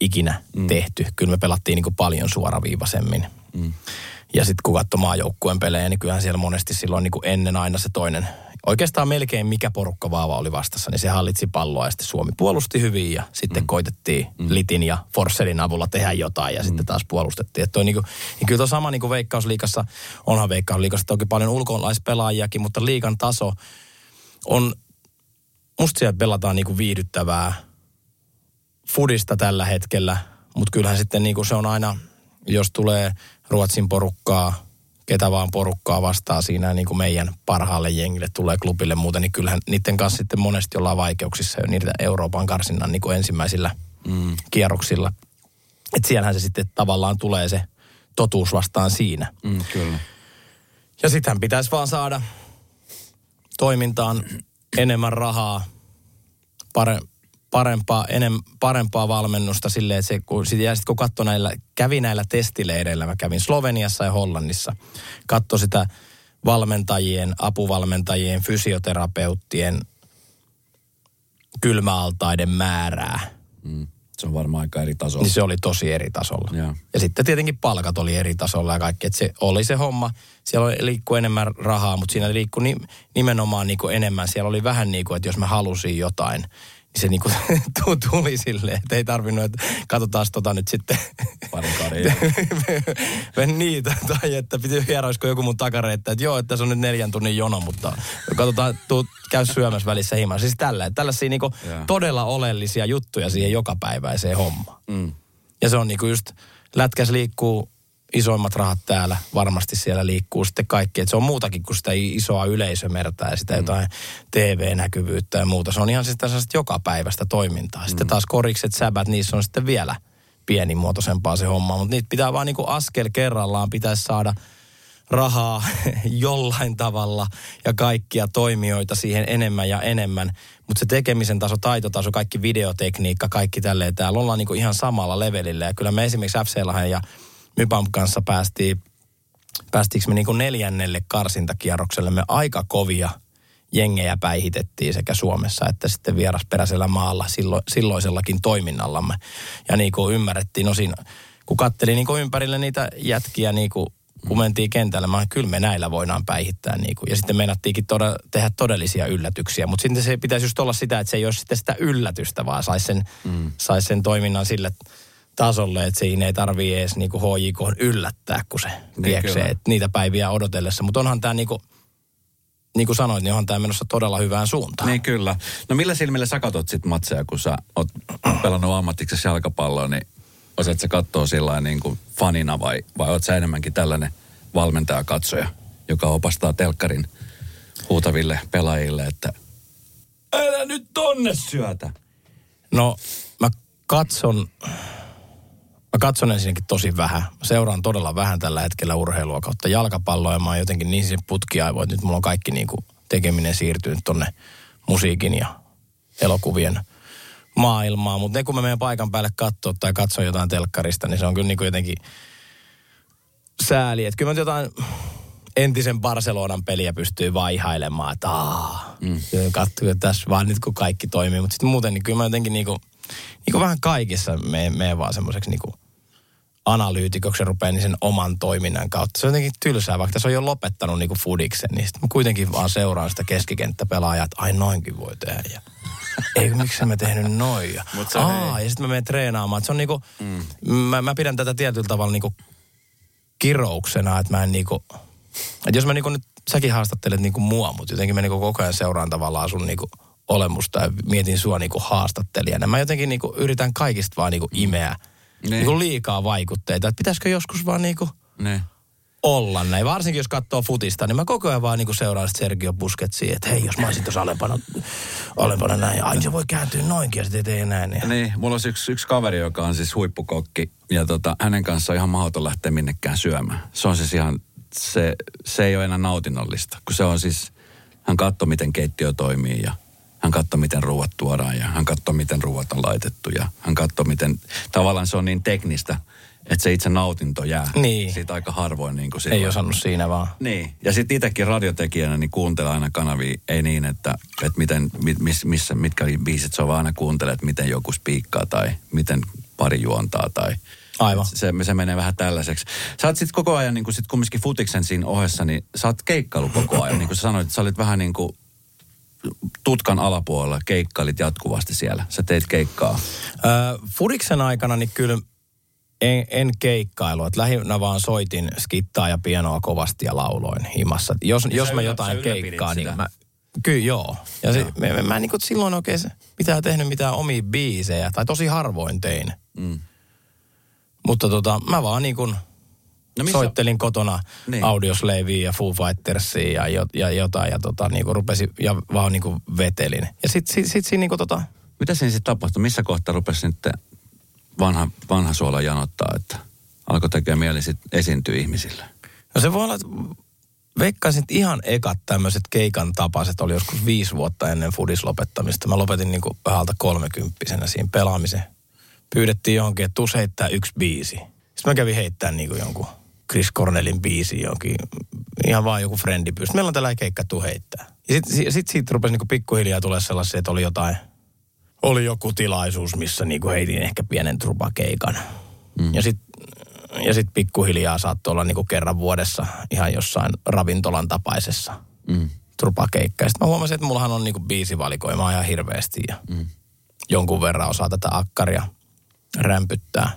ikinä mm. tehty. Kyllä me pelattiin niinku paljon suoraviivaisemmin. Mm. Ja sitten kun katsoo maajoukkueen pelejä, niin kyllähän siellä monesti silloin niinku ennen aina se toinen, oikeastaan melkein mikä porukka vaava oli vastassa, niin se hallitsi palloa ja sitten Suomi puolusti hyvin ja sitten mm. koitettiin mm. Litin ja Forsselin avulla tehdä jotain ja mm. sitten taas puolustettiin. Että niinku, niin kyllä tuo sama niinku Veikkausliikassa, onhan Veikkausliikassa toki paljon ulkolaispelaajiakin, mutta liikan taso – on, musta siellä pelataan niinku viihdyttävää fudista tällä hetkellä, mutta kyllähän sitten niinku se on aina, jos tulee Ruotsin porukkaa ketä vaan porukkaa vastaa siinä niin kuin meidän parhaalle jengille tulee klubille muuten, niin kyllähän niiden kanssa sitten monesti ollaan vaikeuksissa jo niitä Euroopan karsinnan niin kuin ensimmäisillä mm. kierroksilla. Että siellähän se sitten tavallaan tulee se totuus vastaan siinä. Mm, kyllä. Ja sittenhän pitäisi vaan saada toimintaan enemmän rahaa, pare, parempaa, enem, parempaa valmennusta silleen, että se, kun, sit, ja sit kun katso näillä, kävi näillä testileireillä, mä kävin Sloveniassa ja Hollannissa, katso sitä valmentajien, apuvalmentajien, fysioterapeuttien kylmäaltaiden määrää. Mm. Se on varmaan aika eri tasolla. Niin se oli tosi eri tasolla. Ja, ja sitten tietenkin palkat oli eri tasolla ja kaikki. Että se oli se homma. Siellä oli, liikkui enemmän rahaa, mutta siinä liikkui ni, nimenomaan niin kuin enemmän. Siellä oli vähän niin kuin, että jos mä halusin jotain, se niinku tuli silleen, että ei tarvinnut, että katsotaan tota nyt sitten. Parin niitä, tai että piti hieroisko joku mun takareetta, että joo, että se on nyt neljän tunnin jono, mutta katsotaan, tuu, käy syömässä välissä himaan. Siis tällä, tällaisia niinku todella oleellisia juttuja siihen jokapäiväiseen hommaan. Mm. Ja se on niinku just, lätkäs liikkuu isoimmat rahat täällä, varmasti siellä liikkuu sitten kaikki. Että se on muutakin kuin sitä isoa yleisömertaa ja sitä mm. jotain TV-näkyvyyttä ja muuta. Se on ihan sitä siis joka päivästä toimintaa. Sitten mm. taas korikset, säbät, niissä on sitten vielä pienimuotoisempaa se homma. Mutta niitä pitää vaan niinku askel kerrallaan pitäisi saada rahaa jollain tavalla ja kaikkia toimijoita siihen enemmän ja enemmän. Mutta se tekemisen taso, taitotaso, kaikki videotekniikka, kaikki tälleen, täällä ollaan niinku ihan samalla levelillä. Ja kyllä me esimerkiksi FC ja Mypam kanssa päästiin, päästiinkö me niin kuin neljännelle karsintakierrokselle. Me aika kovia jengejä päihitettiin sekä Suomessa että sitten vierasperäisellä maalla sillo, silloisellakin toiminnallamme. Ja niin kuin ymmärrettiin osin, kun kattelin niin kuin ympärille niitä jätkiä niin kuin kun mentiin kentälle, mä kyllä me näillä voidaan päihittää. Niin kuin. Ja sitten meinattiinkin toda, tehdä todellisia yllätyksiä. Mutta sitten se pitäisi just olla sitä, että se ei ole sitten sitä yllätystä, vaan saisi sen, mm. sais sen toiminnan sille tasolle, että siinä ei tarvii edes niinku HJK yllättää, kun se niin vieksee että niitä päiviä odotellessa. Mutta onhan tämä niinku, niin kuin sanoit, niin onhan tämä menossa todella hyvään suuntaan. Niin kyllä. No millä silmillä sä katot sit matseja, kun sä oot pelannut ammattiksesi jalkapalloa, niin osaat sä katsoa sillä niin kuin fanina vai, vai oot sä enemmänkin tällainen valmentaja-katsoja, joka opastaa telkkarin huutaville pelaajille, että älä nyt tonne syötä. No mä katson, Mä katson ensinnäkin tosi vähän. Mä seuraan todella vähän tällä hetkellä urheilua kautta jalkapalloa ja mä oon jotenkin niin sen putkiaivo, että nyt mulla on kaikki niin kuin tekeminen siirtynyt tonne musiikin ja elokuvien maailmaan. Mutta ne kun mä menen paikan päälle katsoa tai katson jotain telkkarista, niin se on kyllä niin kuin jotenkin sääli. Että kyllä mä jotain entisen Barcelonan peliä pystyy vaihailemaan, että aah, mm. katsoa tässä vaan nyt kun kaikki toimii. Mutta sitten muuten niin kyllä mä jotenkin niin kuin niin kuin vähän kaikissa me, me vaan semmoiseksi niin analyytikoksi rupeaa niin sen oman toiminnan kautta. Se on jotenkin tylsää, vaikka se on jo lopettanut niin kuin fudiksen, niin sitten mä kuitenkin vaan seuraan sitä keskikenttäpelaajaa, että ai noinkin voi tehdä. Ja, ei, miksi mä tehnyt noin? Ja, Aa, ja sitten mä menen treenaamaan. Se on niinku, mm. mä, mä, pidän tätä tietyllä tavalla niinku kirouksena, että mä en niinku, että jos mä niinku nyt, säkin haastattelet niinku mua, mutta jotenkin mä niinku koko ajan seuraan tavallaan sun niinku olemusta ja mietin sua niinku haastattelijana. Mä jotenkin niinku yritän kaikista vaan niinku imeä ne. niinku liikaa vaikutteita. Että pitäisikö joskus vaan niinku ne. olla näin. Varsinkin jos katsoo futista, niin mä koko ajan vaan niinku seuraan Sergio Busquetsia, että hei, jos mä olisin tuossa alempana, alempana näin, ai se voi kääntyä noinkin ja sitten tee näin. Ja. Niin, mulla on yksi, yksi kaveri, joka on siis huippukokki ja tota, hänen kanssaan ihan mahdoton lähteä minnekään syömään. Se on siis ihan, se, se ei ole enää nautinnollista, kun se on siis, hän katsoo miten keittiö toimii ja hän katsoi, miten ruuat tuodaan ja hän katsoi, miten ruuat on laitettu ja hän katsoi, miten tavallaan se on niin teknistä, että se itse nautinto jää. Niin. Siitä aika harvoin niin kuin Ei osannut siinä vaan. Niin. Ja sitten itsekin radiotekijänä niin kuuntelee aina kanavia, ei niin, että, että miten, miss, missä, mitkä biisit se on, vaan aina kuuntelee, että miten joku spiikkaa tai miten pari juontaa tai Aivan. Se, se menee vähän tällaiseksi. Sä oot sitten koko ajan, niin kuin sit kumminkin futiksen siinä ohessa, niin sä oot keikkailu koko ajan. niin kuin sä sanoit, että sä olit vähän niin kuin tutkan alapuolella keikkailit jatkuvasti siellä? Sä teit keikkaa. Öö, Furiksen aikana niin kyllä en, en keikkailu. Että lähinnä vaan soitin skittaa ja pianoa kovasti ja lauloin himassa. Jos, jos mä jotain keikkaa, niin mä, Kyllä joo. Ja se, mä, mä, mä niin kuin silloin oikein mitään tehnyt mitään omia biisejä. Tai tosi harvoin tein. Mm. Mutta tota, mä vaan niin kuin No missä... Soittelin kotona niin. Audioslavia ja Foo Fightersia ja, jo, ja jotain ja tota, niinku rupesi, ja vaan niinku vetelin. Ja sit, sit, sit siinä niinku tota... Mitä siinä sitten tapahtui? Missä kohtaa rupesi sitten vanha, vanha suola janottaa, että alkoi tekemään mieli sit esiintyä ihmisille? No se voi olla, että veikkaisin, että ihan ekat tämmöiset keikan tapaset oli joskus viisi vuotta ennen fudis lopettamista. Mä lopetin niinku vähältä kolmekymppisenä siinä pelaamisen. Pyydettiin johonkin, että tuu heittää yksi biisi. Sitten mä kävin heittämään niinku jonkun Chris Cornellin biisi jonkin, ihan vaan joku frendi pyysi. Meillä on tällä keikka, tuu heittää. Ja sitten sit siitä rupesi niinku pikkuhiljaa tulee sellaisia, että oli jotain, oli joku tilaisuus, missä niinku heitin ehkä pienen trupakeikan. Mm. Ja sitten ja sit pikkuhiljaa saattoi olla niinku kerran vuodessa ihan jossain ravintolan tapaisessa mm. trupakeikka. Ja sitten mä huomasin, että mullahan on niinku biisivalikoimaa ihan hirveästi ja mm. jonkun verran osaa tätä akkaria rämpyttää.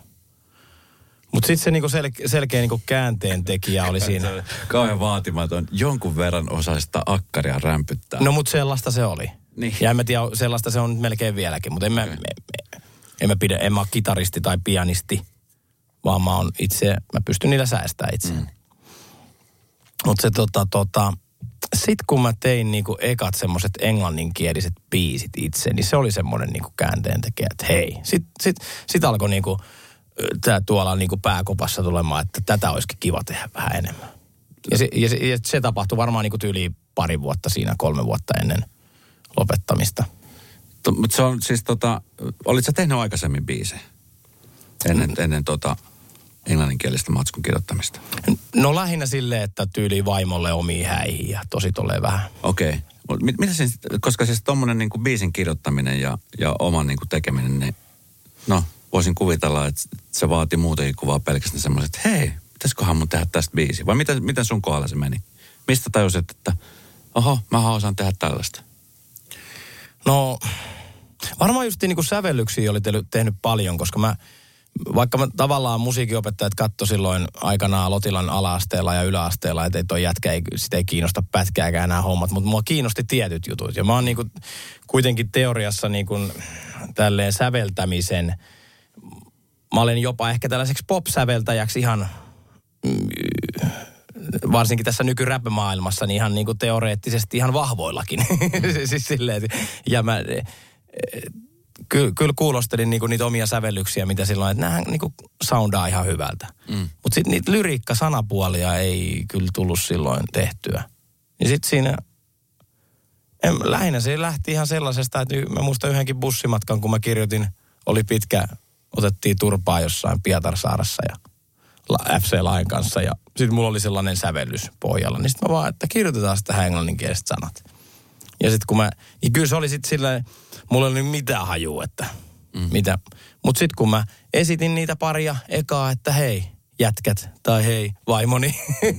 Mutta sitten se niinku sel- selkeä niinku käänteen tekijä oli siinä. Kauhean vaatimaton. Jonkun verran osaista akkaria rämpyttää. No mutta sellaista se oli. Niin. Ja en mä tiedä, sellaista se on melkein vieläkin. Mutta en mä, okay. en mä pidä, en mä ole kitaristi tai pianisti, vaan mä oon itse, mä pystyn niillä säästämään itse. Mm. Mutta se tota, tota, sit kun mä tein niinku ekat semmoset englanninkieliset biisit itse, niin se oli semmoinen niinku käänteen tekijä, että hei. Sit, sit, sit alkoi niinku, tää tuolla niin kuin pääkopassa tulemaan, että tätä olisikin kiva tehdä vähän enemmän. Ja se, ja se, ja se tapahtui varmaan niin tyyliin pari vuotta siinä, kolme vuotta ennen lopettamista. Mutta se on siis tota, olit sä tehnyt aikaisemmin biisejä? Ennen, mm. ennen tota englanninkielistä matskun kirjoittamista? No lähinnä silleen, että tyyli vaimolle omiin häihin ja tosi tulee vähän. Okei. Okay. Mitä siis, koska siis tommonen niinku biisin kirjoittaminen ja, ja oman niinku tekeminen, niin no voisin kuvitella, että se vaati muutenkin kuvaa pelkästään semmoiset, että hei, pitäisiköhän mun tehdä tästä biisi? Vai miten, miten sun kohdalla se meni? Mistä tajusit, että oho, mä osaan tehdä tällaista? No, varmaan just niin kuin sävellyksiä oli tehnyt paljon, koska mä, vaikka mä tavallaan musiikinopettajat katto silloin aikanaan Lotilan alaasteella ja yläasteella, että toi jätkä ei, sitä ei kiinnosta pätkääkään nämä hommat, mutta mua kiinnosti tietyt jutut. Ja mä oon niinku kuitenkin teoriassa niinku tälleen säveltämisen mä olen jopa ehkä tällaiseksi pop-säveltäjäksi ihan mm, varsinkin tässä nykyräppämaailmassa, niin ihan niin kuin teoreettisesti ihan vahvoillakin. Mm. siis silleen, ja mä kyllä, kyllä kuulostelin niinku niitä omia sävellyksiä, mitä silloin, että nämä niinku soundaa ihan hyvältä. Mm. Mutta sitten niitä lyriikka-sanapuolia ei kyllä tullut silloin tehtyä. Ja sitten siinä, en, lähinnä se lähti ihan sellaisesta, että mä muistan yhdenkin bussimatkan, kun mä kirjoitin, oli pitkä otettiin turpaa jossain Pietarsaarassa ja FC Lain kanssa ja sitten mulla oli sellainen sävellys pohjalla. Niin sitten mä vaan, että kirjoitetaan sitä englanninkieliset sanat. Ja sitten kun mä, niin kyllä se oli sitten silleen, mulla ei ollut mitään hajua, että mm. mitä. Mutta sitten kun mä esitin niitä paria ekaa, että hei, jätkät tai hei, vaimoni,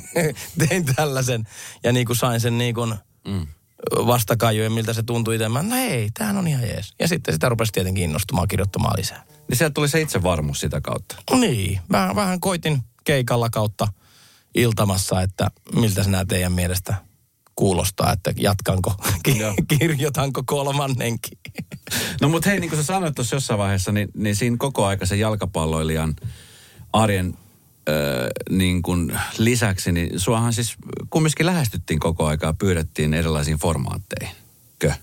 tein tällaisen. Ja niin kuin sain sen niin kuin mm. vastakaijujen, miltä se tuntui itse. Mä, no hei, tämähän on ihan jees. Ja sitten sitä rupesi tietenkin innostumaan kirjoittamaan lisää. Niin sieltä tuli se itsevarmuus sitä kautta. Niin, vähän, vähän koitin keikalla kautta iltamassa, että miltä nämä teidän mielestä kuulostaa, että jatkanko, kirjoitanko kolmannenkin. No mutta hei, niin kuin sä sanoit tuossa jossain vaiheessa, niin, niin siinä koko aika se jalkapalloilijan arjen öö, niin kuin lisäksi, niin suahan siis kumminkin lähestyttiin koko aikaa, pyydettiin erilaisiin formaatteihin. Kö?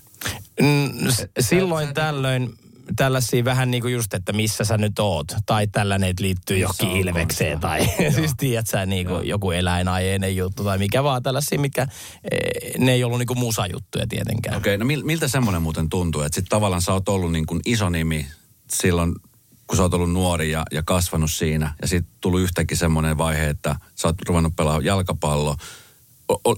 silloin tällöin tällaisia vähän niin kuin just, että missä sä nyt oot. Tai tällainen, liittyy johonkin ilvekseen. Tai siis tiedät sä niin kuin joku eläinaiheinen juttu. Tai mikä vaan tällaisia, mikä eh, ne ei ollut niin kuin musajuttuja tietenkään. Okei, okay, no miltä semmoinen muuten tuntuu? Että sitten tavallaan sä oot ollut niin kuin iso nimi silloin, kun sä oot ollut nuori ja, ja kasvanut siinä. Ja sitten tullut yhtäkkiä semmoinen vaihe, että sä oot ruvennut pelaamaan jalkapallo.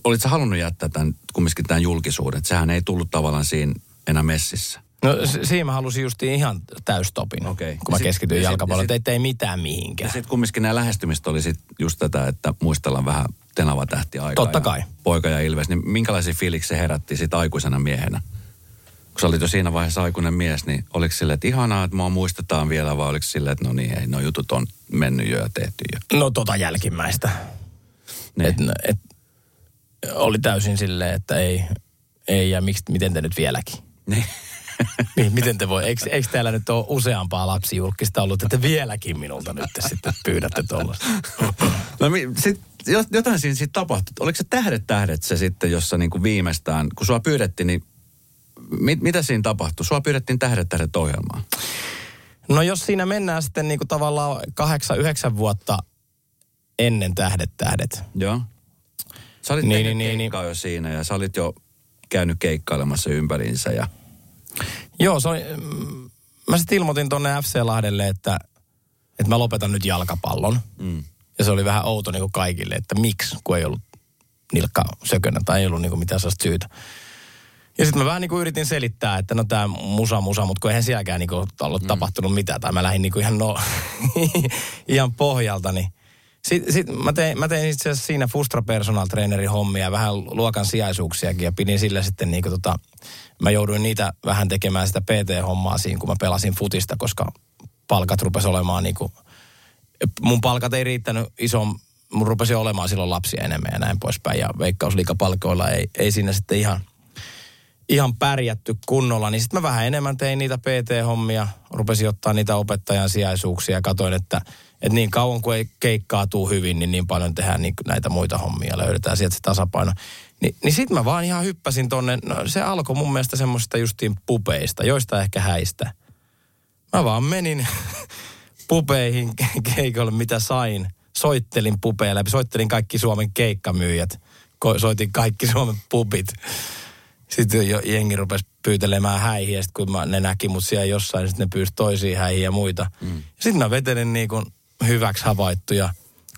Olit sä halunnut jättää tämän, kumminkin tämän julkisuuden? Sehän ei tullut tavallaan siinä enää messissä. No siinä mä halusin just ihan täystopin, okay. kun mä sit, keskityin jalkapalloon, että ei mitään mihinkään. Ja sitten kumminkin nämä lähestymistä oli sit just tätä, että muistellaan vähän Tenava tähti aikaa. Totta kai. Poika ja Ilves, niin minkälaisia fiiliksi se herätti sit aikuisena miehenä? Kun sä olit jo siinä vaiheessa aikuinen mies, niin oliko silleen, että ihanaa, että mua muistetaan vielä, vai oliko silleen, että no niin, ei, no jutut on mennyt jo ja tehty jo? No tota jälkimmäistä. Niin. Et, et, oli täysin silleen, että ei, ei ja miksi, miten te nyt vieläkin? Niin. Niin, miten te voi? Eikö, eikö täällä nyt ole useampaa lapsijulkista ollut, että vieläkin minulta nyt sitten pyydätte tuollaista? No sit, jotain siinä sitten tapahtui. Oliko se tähdet tähdet se sitten, jossa niin kuin viimeistään, kun sua pyydettiin, niin mit, mitä siinä tapahtui? Sua pyydettiin tähdet tähdet ohjelmaan. No jos siinä mennään sitten niin kuin tavallaan kahdeksan, yhdeksän vuotta ennen tähdet tähdet. Joo. Sä olit niin, niin, niin, niin. jo siinä ja sä olit jo käynyt keikkailemassa ympäriinsä ja... Joo, se oli, mm, mä sitten ilmoitin tonne FC Lahdelle, että, että mä lopetan nyt jalkapallon. Mm. Ja se oli vähän outo niin kuin kaikille, että miksi, kun ei ollut nilkka sökönä tai ei ollut niin kuin mitään sellaista syytä. Ja sitten mä vähän niin kuin yritin selittää, että no tämä musa musa, mutta kun eihän sielläkään niin kuin ollut mm. tapahtunut mitään. Tai mä lähdin niin kuin ihan, no, ihan pohjalta, niin sitten sit mä tein, mä tein itse asiassa siinä Fustra Personal Trainerin hommia, vähän luokan sijaisuuksiakin ja pidin sillä sitten niin kuin tota, mä jouduin niitä vähän tekemään sitä PT-hommaa siinä, kun mä pelasin futista, koska palkat rupesi olemaan niin kuin, mun palkat ei riittänyt iso, mun rupesi olemaan silloin lapsia enemmän ja näin poispäin. Ja veikkausliikapalkoilla ei, ei siinä sitten ihan, ihan pärjätty kunnolla, niin sitten mä vähän enemmän tein niitä PT-hommia, rupesin ottaa niitä opettajan sijaisuuksia ja katsoin, että, että niin kauan kuin ei keikkaa tuu hyvin, niin niin paljon tehdään niin näitä muita hommia, löydetään sieltä se tasapaino. Ni, niin sitten mä vaan ihan hyppäsin tonne, no se alkoi mun mielestä semmoista justiin pupeista, joista ehkä häistä. Mä vaan menin pupeihin keikolle, mitä sain. Soittelin pupeille, soittelin kaikki Suomen keikkamyyjät, soitin kaikki Suomen pupit. Sitten jo jengi rupesi pyytelemään häihin ja sitten kun mä, ne näki mut siellä jossain, sitten ne pyysi toisiin häihin ja muita. Mm. Sitten mä vetelin niin kuin hyväksi havaittuja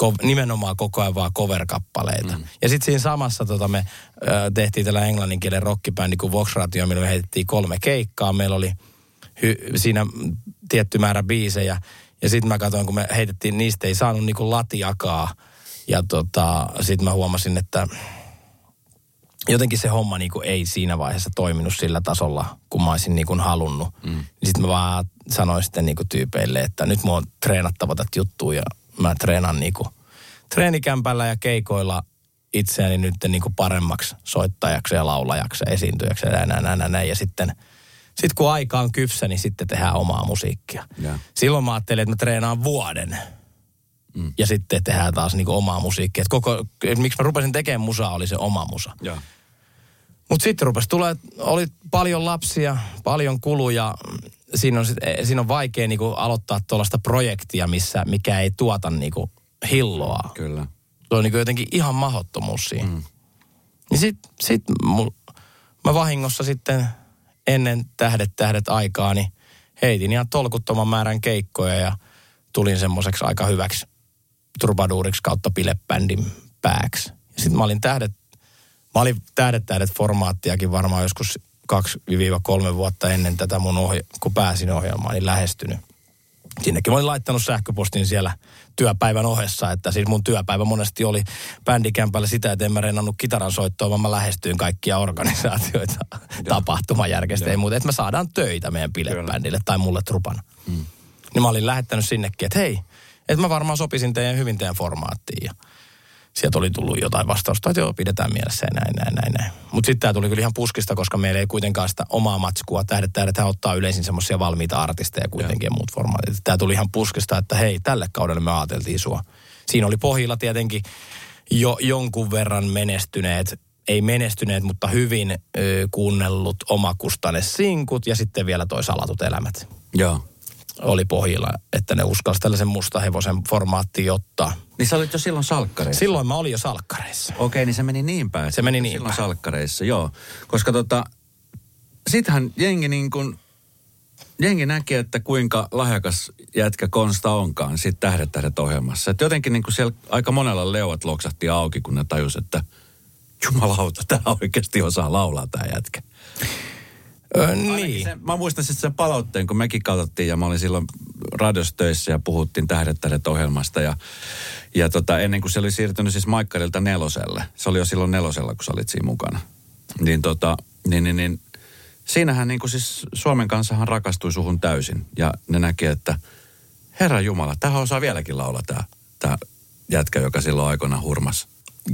ko- nimenomaan koko ajan vaan cover-kappaleita. Mm. Ja sitten siinä samassa tota, me ö, tehtiin tällä englanninkielen rockibändi kuin Vox Ratio, millä me heitettiin kolme keikkaa. Meillä oli hy- siinä tietty määrä biisejä. Ja sitten mä katsoin, kun me heitettiin, niistä ei saanut niinku latiakaa. Ja tota, sitten mä huomasin, että jotenkin se homma niinku ei siinä vaiheessa toiminut sillä tasolla, kun mä olisin niinku halunnut. Mm. Sitten mä vaan sanoin sitten niinku tyypeille, että nyt mua on treenattava tätä juttua ja mä treenan niinku treenikämpällä ja keikoilla itseäni nyt niinku paremmaksi soittajaksi ja laulajaksi ja esiintyjäksi ja näin, näin, näin, näin. Ja sitten sit kun aika on kypsä, niin sitten tehdään omaa musiikkia. Ja. Silloin mä ajattelin, että mä treenaan vuoden. Mm. Ja sitten tehdään taas niinku omaa musiikkia. Et koko, et miksi mä rupesin tekemään musaa, oli se oma musa. Ja. Mutta sitten rupesi tulee, oli paljon lapsia, paljon kuluja. Siinä on, siinä on vaikea niinku aloittaa tuollaista projektia, missä, mikä ei tuota niinku hilloa. Kyllä. Se on niinku jotenkin ihan mahottomuus siinä. Mm. Niin sit, sit mul, mä vahingossa sitten ennen tähdet tähdet aikaa, niin heitin ihan tolkuttoman määrän keikkoja ja tulin semmoiseksi aika hyväksi turbaduuriksi kautta pilebändin pääksi. Sitten mä olin tähdet Mä olin tähdet tähdet formaattiakin varmaan joskus 2-3 vuotta ennen tätä mun ohje- kun pääsin ohjelmaan, niin lähestynyt. Sinnekin mä olin laittanut sähköpostin siellä työpäivän ohessa, että siis mun työpäivä monesti oli bändikämpällä sitä, että en mä rennannut kitaran soittoa, vaan mä lähestyin kaikkia organisaatioita, tapahtumajärjestöjä ja muuta, että me saadaan töitä meidän pilebändille tai mulle trupana. Hmm. Niin mä olin lähettänyt sinnekin, että hei, että mä varmaan sopisin teidän hyvin teidän formaattiin. Ja sieltä oli tullut jotain vastausta, että joo, pidetään mielessä ja näin, näin, näin, näin. Mutta sitten tämä tuli kyllä ihan puskista, koska meillä ei kuitenkaan sitä omaa matskua. Tähdet, tähdet ottaa yleisin semmoisia valmiita artisteja kuitenkin ja muut formaatit. Tämä tuli ihan puskista, että hei, tälle kaudelle me ajateltiin sua. Siinä oli pohjilla tietenkin jo jonkun verran menestyneet, ei menestyneet, mutta hyvin ö, kuunnellut omakustane sinkut ja sitten vielä toi salatut elämät. Joo oli pohjilla, että ne uskalsi tällaisen mustahevosen formaattiin ottaa. Niin sä olit jo silloin salkkareissa? Silloin mä olin jo salkkareissa. Okei, niin se meni niin päin. Se meni niin Silloin päin. salkkareissa, joo. Koska tota, sittenhän jengi niin kuin, jengi näki, että kuinka lahjakas jätkä Konsta onkaan sit Tähdet tähdet ohjelmassa. Että jotenkin niin kuin siellä aika monella leuat loksahti auki, kun ne tajus, että jumalauta, tämä oikeasti osaa laulaa tämä jätkä. Öö, niin. Sen, mä muistan sitten sen palautteen, kun mekin katsottiin ja mä olin silloin radiostöissä ja puhuttiin Tähdet tähdet ohjelmasta. Ja, ja tota, ennen kuin se oli siirtynyt siis Maikkarilta neloselle, se oli jo silloin nelosella, kun sä olit siinä mukana. Niin, tota, niin, niin, niin siinähän niin kuin siis Suomen kanssahan rakastui suhun täysin. Ja ne näki, että Herra Jumala, tähän osaa vieläkin laulaa tämä, tämä jätkä, joka silloin aikoina hurmas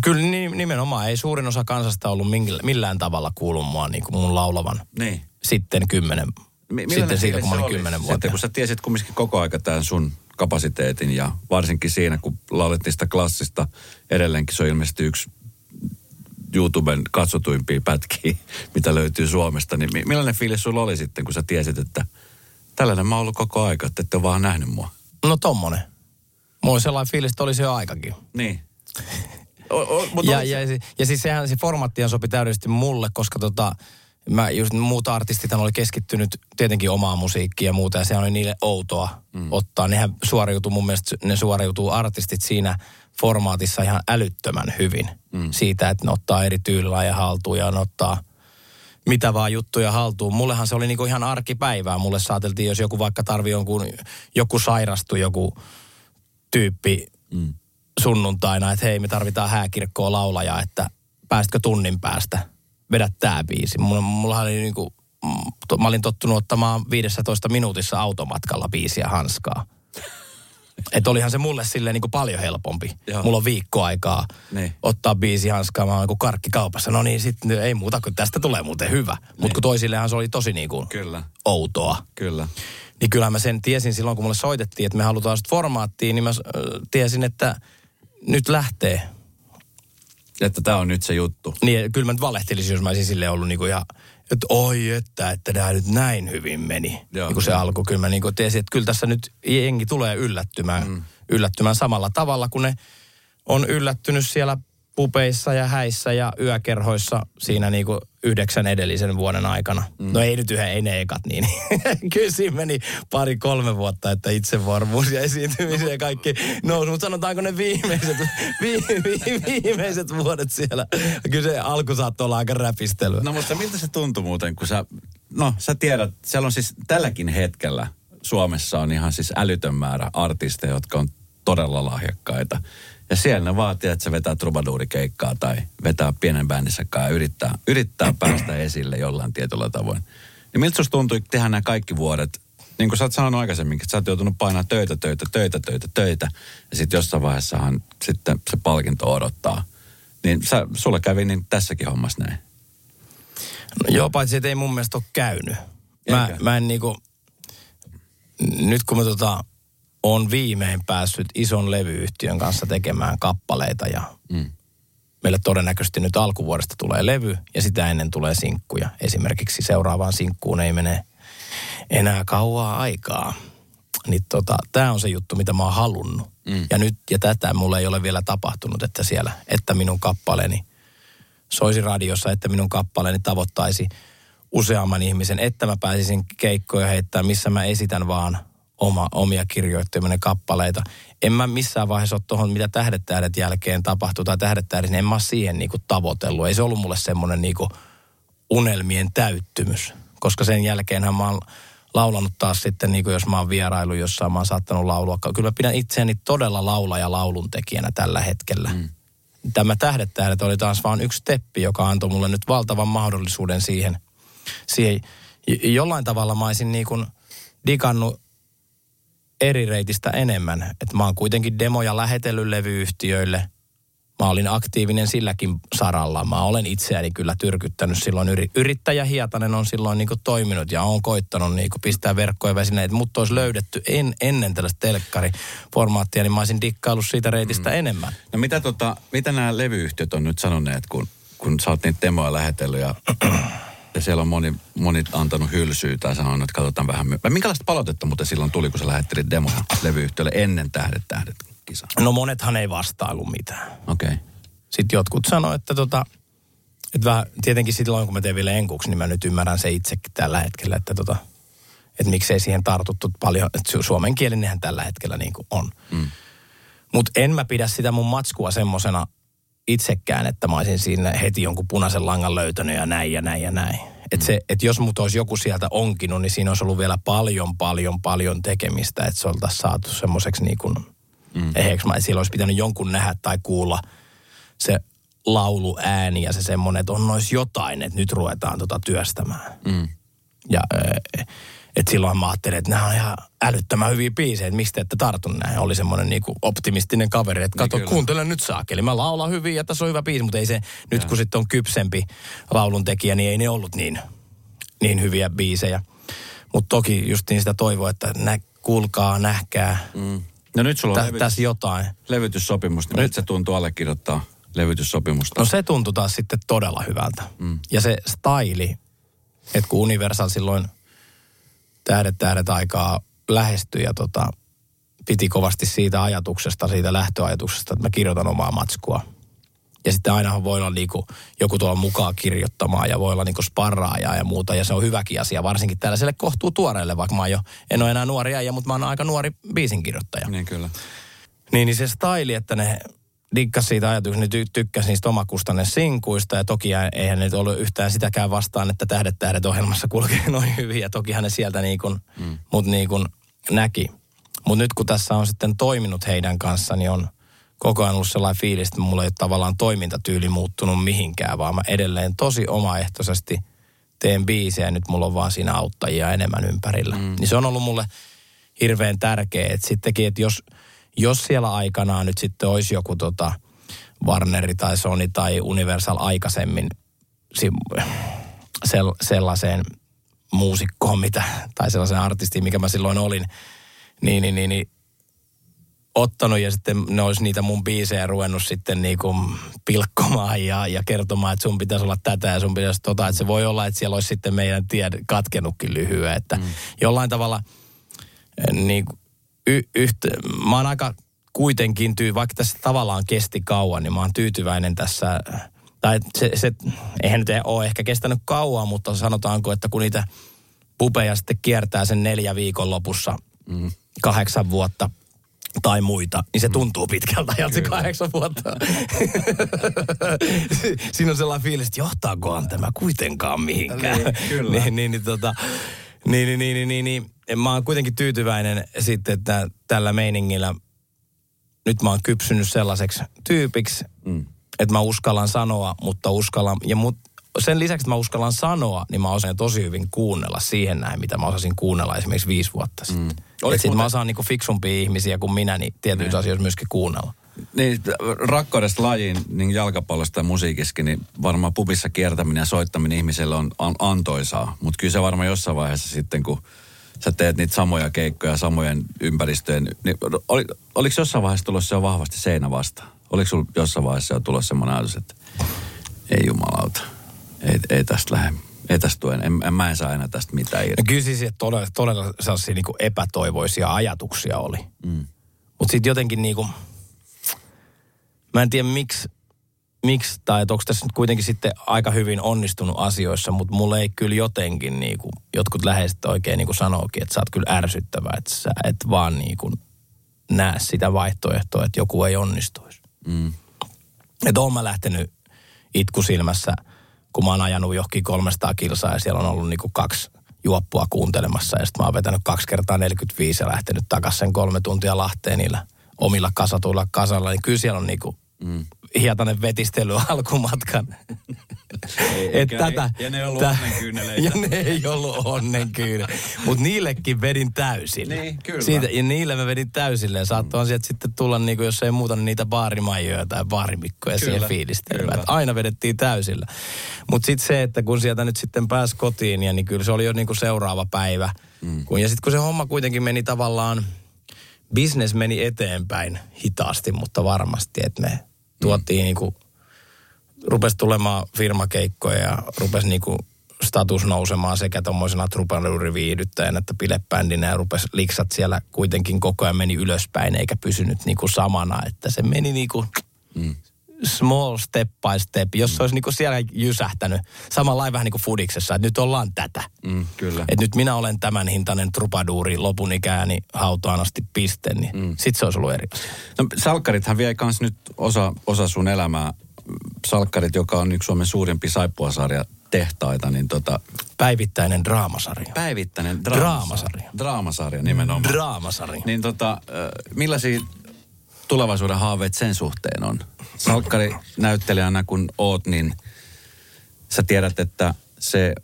Kyllä nimenomaan ei suurin osa kansasta ollut millään tavalla kuullut mua niin kuin mun laulavan. Niin. Sitten kymmenen, M- sitten siitä kun mä olin kymmenen vuotta. Sitten kun sä tiesit kumminkin koko aika tämän sun kapasiteetin ja varsinkin siinä, kun laulettiin sitä klassista, edelleenkin se on ilmeisesti yksi YouTuben katsotuimpia pätkiä, mitä löytyy Suomesta, niin millainen fiilis sulla oli sitten, kun sä tiesit, että tällainen mä oon ollut koko aika, että ette ole vaan nähnyt mua? No tommonen. Mulla sellainen fiilis, että olisi jo aikakin. Niin. O, o, ja, ja, ja, ja siis sehän se formaattia sopi täydellisesti mulle, koska tota, mä just muut artistit oli keskittynyt tietenkin omaa musiikkia ja muuta, ja se oli niille outoa mm. ottaa. Nehän suoriutuu mun mielestä, ne suoriutuu artistit siinä formaatissa ihan älyttömän hyvin. Mm. Siitä, että ne ottaa eri ja haltuun ja ne ottaa mitä vaan juttuja haltuun. Mullehan se oli niinku ihan arkipäivää. Mulle saateltiin, jos joku vaikka tarvii jonkun, joku sairastu, joku tyyppi mm. Sunnuntaina, että hei me tarvitaan hääkirkkoa laulaja, että päästkö tunnin päästä vedä tää biisi. Mulla, mulla oli niinku, mä olin tottunut ottamaan 15 minuutissa automatkalla biisiä hanskaa. Että olihan se mulle silleen niin kuin paljon helpompi. Joo. Mulla on viikko aikaa niin. ottaa biisi hanskaa, mä oon niin karkki kaupassa. No niin, sitten ei muuta, kun tästä tulee muuten hyvä. Niin. Mutta kun toisillehan se oli tosi niin kuin Kyllä. outoa. Kyllä. Niin kyllä mä sen tiesin silloin, kun mulle soitettiin, että me halutaan sitä formaattiin, niin mä tiesin, että nyt lähtee. Että tämä on nyt se juttu. Niin, kyllä mä nyt valehtelisin, jos mä olisin silleen ollut niinku ihan, että oi että, että tämä nyt näin hyvin meni. Joo, niin kuin se alku, kyllä mä niinku tiesin, että kyllä tässä nyt jengi tulee yllättymään, mm. yllättymään samalla tavalla, kun ne on yllättynyt siellä pupeissa ja häissä ja yökerhoissa siinä niinku yhdeksän edellisen vuoden aikana. Mm. No ei nyt yhden, ei ne ekat niin. Kyllä siinä meni pari kolme vuotta, että itsevarmuus ja esiintymisen ja kaikki nousi. Mutta sanotaanko ne viimeiset, vi, vi, viimeiset vuodet siellä. Kyllä se alku saattoi olla aika räpistely. No mutta miltä se tuntui muuten, kun sä, no sä tiedät, siellä on siis tälläkin hetkellä Suomessa on ihan siis älytön määrä artisteja, jotka on todella lahjakkaita. Ja siellä ne vaatii, että se vetää trubaduurikeikkaa tai vetää pienen bändissä ja yrittää, yrittää päästä esille jollain tietyllä tavoin. Niin miltä susta tuntui tehdä nämä kaikki vuodet? Niin kuin sä oot sanonut aikaisemmin, että sä oot joutunut painaa töitä, töitä, töitä, töitä, töitä. Ja sitten jossain vaiheessahan sitten se palkinto odottaa. Niin sä, sulla kävi niin tässäkin hommassa näin. No joo, paitsi että ei mun mielestä ole käynyt. Mä, mä en niinku, nyt kun mä tota, on viimein päässyt ison levyyhtiön kanssa tekemään kappaleita ja mm. meille todennäköisesti nyt alkuvuodesta tulee levy ja sitä ennen tulee sinkkuja. Esimerkiksi seuraavaan sinkkuun ei mene enää kauaa aikaa. Niin tota, tämä on se juttu, mitä mä oon halunnut. Mm. Ja nyt, ja tätä mulle ei ole vielä tapahtunut, että siellä, että minun kappaleeni soisi radiossa, että minun kappaleeni tavoittaisi useamman ihmisen, että mä pääsisin keikkoja heittää, missä mä esitän vaan oma, omia kirjoittaminen kappaleita. En mä missään vaiheessa ole tuohon, mitä Tähdet tähdet jälkeen tapahtuu tai Tähdet tähdet, niin en mä siihen niinku tavoitellut. Ei se ollut mulle semmoinen niinku unelmien täyttymys. Koska sen jälkeenhän mä oon laulanut taas sitten, niin kuin jos mä oon vierailu jossain, mä oon saattanut laulua. Kyllä mä pidän itseäni todella laula- ja lauluntekijänä tällä hetkellä. Mm. Tämä Tähdet tähdet oli taas vaan yksi steppi, joka antoi mulle nyt valtavan mahdollisuuden siihen. siihen. Jollain tavalla mä olisin niin kuin digannut eri reitistä enemmän. Että mä oon kuitenkin demoja lähetellyt levyyhtiöille. Mä olin aktiivinen silläkin saralla. Mä olen itseäni kyllä tyrkyttänyt silloin. Yrittäjä Hietanen on silloin niin toiminut ja on koittanut niin pistää verkkoja väsineet. Mutta olisi löydetty en, ennen tällaista telkkariformaattia, niin mä olisin dikkaillut siitä reitistä mm. enemmän. No mitä, tota, mitä nämä levyyhtiöt on nyt sanoneet, kun, kun sä oot niitä demoja lähetellyt ja ja siellä on moni, moni antanut hylsyä tai sanonut, että katsotaan vähän. My- Minkälaista palautetta muuten silloin tuli, kun sä lähettelit demoja levyyhtiölle ennen Tähdet tähdet kisa? No monethan ei vastailu mitään. Okei. Okay. Sitten jotkut sanoivat, että tota, että vähän, tietenkin silloin kun mä teen vielä enkuksi, niin mä nyt ymmärrän se itsekin tällä hetkellä, että tota, että miksei siihen tartuttu paljon, että suomenkielinenhän tällä hetkellä niin kuin on. Mm. Mutta en mä pidä sitä mun matskua semmosena itsekään, että mä olisin siinä heti jonkun punaisen langan löytänyt ja näin ja näin ja näin. Että se, että jos mut olisi joku sieltä onkinut, niin siinä olisi ollut vielä paljon, paljon, paljon tekemistä, että se oltaisiin saatu semmoiseksi niin kuin, mm. mä, siellä olisi pitänyt jonkun nähdä tai kuulla se laulu ääni ja se semmoinen, että on nois jotain, että nyt ruvetaan tota työstämään. Mm. Ja Et silloin mä ajattelin, että nämä on ihan älyttömän hyviä biisejä, että mistä ette tartu näin. Oli semmoinen niinku optimistinen kaveri, että kato, kyllä. kuuntele nyt saakeli. Mä laulan hyvin ja tässä on hyvä biisi, mutta ei se, nyt kun sitten on kypsempi laulun tekijä, niin ei ne ollut niin, niin hyviä biisejä. Mutta toki just niin sitä toivoa, että nä, kuulkaa, nähkää, Mm. No nyt sulla on tä, levitys, tässä jotain. levytyssopimus, niin nyt se tuntuu allekirjoittaa levytyssopimusta. No se tuntui taas sitten todella hyvältä. Mm. Ja se staili, että kun Universal silloin tähdet tähdet aikaa lähestyi ja tota, piti kovasti siitä ajatuksesta, siitä lähtöajatuksesta, että mä kirjoitan omaa matskua. Ja sitten ainahan voi olla niinku joku tuolla mukaan kirjoittamaan ja voi olla niinku sparraajaa ja muuta. Ja se on hyväkin asia, varsinkin tällaiselle kohtuu tuoreelle, vaikka mä oon jo, en ole enää nuori äijä, mutta mä oon aika nuori biisinkirjoittaja. Niin kyllä. Niin, niin se staili, että ne dikkas siitä ajatuksesta, niin ty- tykkäsi niistä omakustanne sinkuista. Ja toki eihän ne ollut yhtään sitäkään vastaan, että Tähdet tähdet ohjelmassa kulkee noin hyvin. Ja toki ne sieltä niin kuin, mm. mut niin kuin näki. Mutta nyt kun tässä on sitten toiminut heidän kanssa, niin on koko ajan ollut sellainen fiilis, että mulla ei ole tavallaan toimintatyyli muuttunut mihinkään, vaan mä edelleen tosi omaehtoisesti teen biisejä ja nyt mulla on vaan siinä auttajia enemmän ympärillä. Mm. Niin se on ollut mulle hirveän tärkeä, että sittenkin, että jos, jos siellä aikanaan nyt sitten olisi joku tota Warneri tai Sony tai Universal aikaisemmin sellaiseen muusikkoon, mitä, tai sellaiseen artistiin, mikä mä silloin olin, niin, niin, niin, niin ottanut ja sitten ne olisi niitä mun biisejä ruvennut sitten niinku pilkkomaan ja, ja kertomaan, että sun pitäisi olla tätä ja sun pitäisi tota, että se voi olla, että siellä olisi sitten meidän tie katkenutkin lyhyen, että mm. jollain tavalla niin y, yhtä, mä oon aika kuitenkin, tyy, vaikka tässä tavallaan kesti kauan, niin mä oon tyytyväinen tässä, tai se, se eihän nyt ole ehkä kestänyt kauan, mutta sanotaanko, että kun niitä pupeja sitten kiertää sen neljä viikon lopussa mm. kahdeksan vuotta tai muita, niin se tuntuu pitkältä ajalta se kahdeksan vuotta. Siinä on sellainen fiilis, että johtaakohan tämä kuitenkaan mihinkään. Niin, kyllä. niin, niin, niin, tota, niin, niin, niin, niin, niin, niin. Mä oon kuitenkin tyytyväinen sitten, että tällä meiningillä nyt mä oon kypsynyt sellaiseksi tyypiksi, mm. että mä uskallan sanoa, mutta uskallan, ja mut, sen lisäksi, että mä uskallan sanoa, niin mä osaan tosi hyvin kuunnella siihen näin, mitä mä osasin kuunnella esimerkiksi viisi vuotta sitten. Mm. Että sit muuten... mä osaan niinku fiksumpia ihmisiä kuin minä, niin tietyissä asioissa myöskin kuunnella. Niin, rakkaudesta lajiin, niin jalkapallosta ja musiikissakin, niin varmaan pubissa kiertäminen ja soittaminen ihmiselle on, on antoisaa. Mutta kyllä se varmaan jossain vaiheessa sitten, kun sä teet niitä samoja keikkoja samojen ympäristöjen, niin oli, oliko jossain vaiheessa tulossa jo vahvasti seinä vastaan? Oliko sulla jossain vaiheessa jo tulossa semmoinen ajatus, että ei jumalauta, ei, ei tästä lähde, ei tästä en, en, mä en saa enää tästä mitään irti. No kyllä siis että todella, todella sellaisia niin epätoivoisia ajatuksia oli. Mm. Mutta sitten jotenkin niin kuin, mä en tiedä miksi, miksi tai onko tässä nyt kuitenkin sitten aika hyvin onnistunut asioissa, mutta mulle ei kyllä jotenkin niin kuin, jotkut läheiset oikein niin kuin sanookin, että sä oot kyllä ärsyttävä, että sä et vaan niin kuin näe sitä vaihtoehtoa, että joku ei onnistuisi. Mm. Että oon mä lähtenyt itkusilmässä, kun mä oon ajanut johonkin 300 kilsaa ja siellä on ollut niin kuin kaksi juoppua kuuntelemassa ja sitten mä oon vetänyt kaksi kertaa 45 ja lähtenyt takaisin sen kolme tuntia Lahteen niillä omilla kasatuilla kasalla, niin kyllä siellä on niinku mm. hietainen vetistely alkumatkan. Ei, Et tätä, ei, ja ne ei ollut tä, onnenkyyneleitä. Ja ne ei ollut onnenkyynä. Mutta niillekin vedin täysille. Niin, kyllä. Siitä, ja niille mä vedin täysille. Ja saattoi mm. sieltä sitten tulla, niinku, jos ei muuta, niin niitä baarimaijoja tai baarimikkoja kyllä, siihen fiilistelemään. Aina vedettiin täysillä. Mutta sitten se, että kun sieltä nyt sitten pääsi kotiin, ja niin kyllä se oli jo niinku seuraava päivä. Mm. Kun, ja sitten kun se homma kuitenkin meni tavallaan business meni eteenpäin hitaasti, mutta varmasti, että me tuotiin mm. niinku, rupesi tulemaan firmakeikkoja ja rupesi niinku status nousemaan sekä tuommoisena trupaluuriviihdyttäjänä että bilebändinä ja rupesi liksat siellä kuitenkin koko ajan meni ylöspäin eikä pysynyt niinku samana, että se meni niinku mm small step by step, jos se olisi niinku siellä jysähtänyt. Samalla vähän niin kuin fudiksessa, että nyt ollaan tätä. Mm, kyllä. Että nyt minä olen tämän hintainen trupaduuri lopun ikääni hautaan asti piste, niin mm. sit se olisi ollut eri asia. No, salkkarithan vie kans nyt osa, osa sun elämää. Salkkarit, joka on yksi Suomen suurimpi saippuasarja tehtaita, niin tota... Päivittäinen draamasarja. Päivittäinen draamasarja. Draamasarja, draamasarja nimenomaan. Draamasarja. Niin tota, millaisia tulevaisuuden haaveet sen suhteen on? Salkkari näyttelijänä kun oot, niin sä tiedät, että se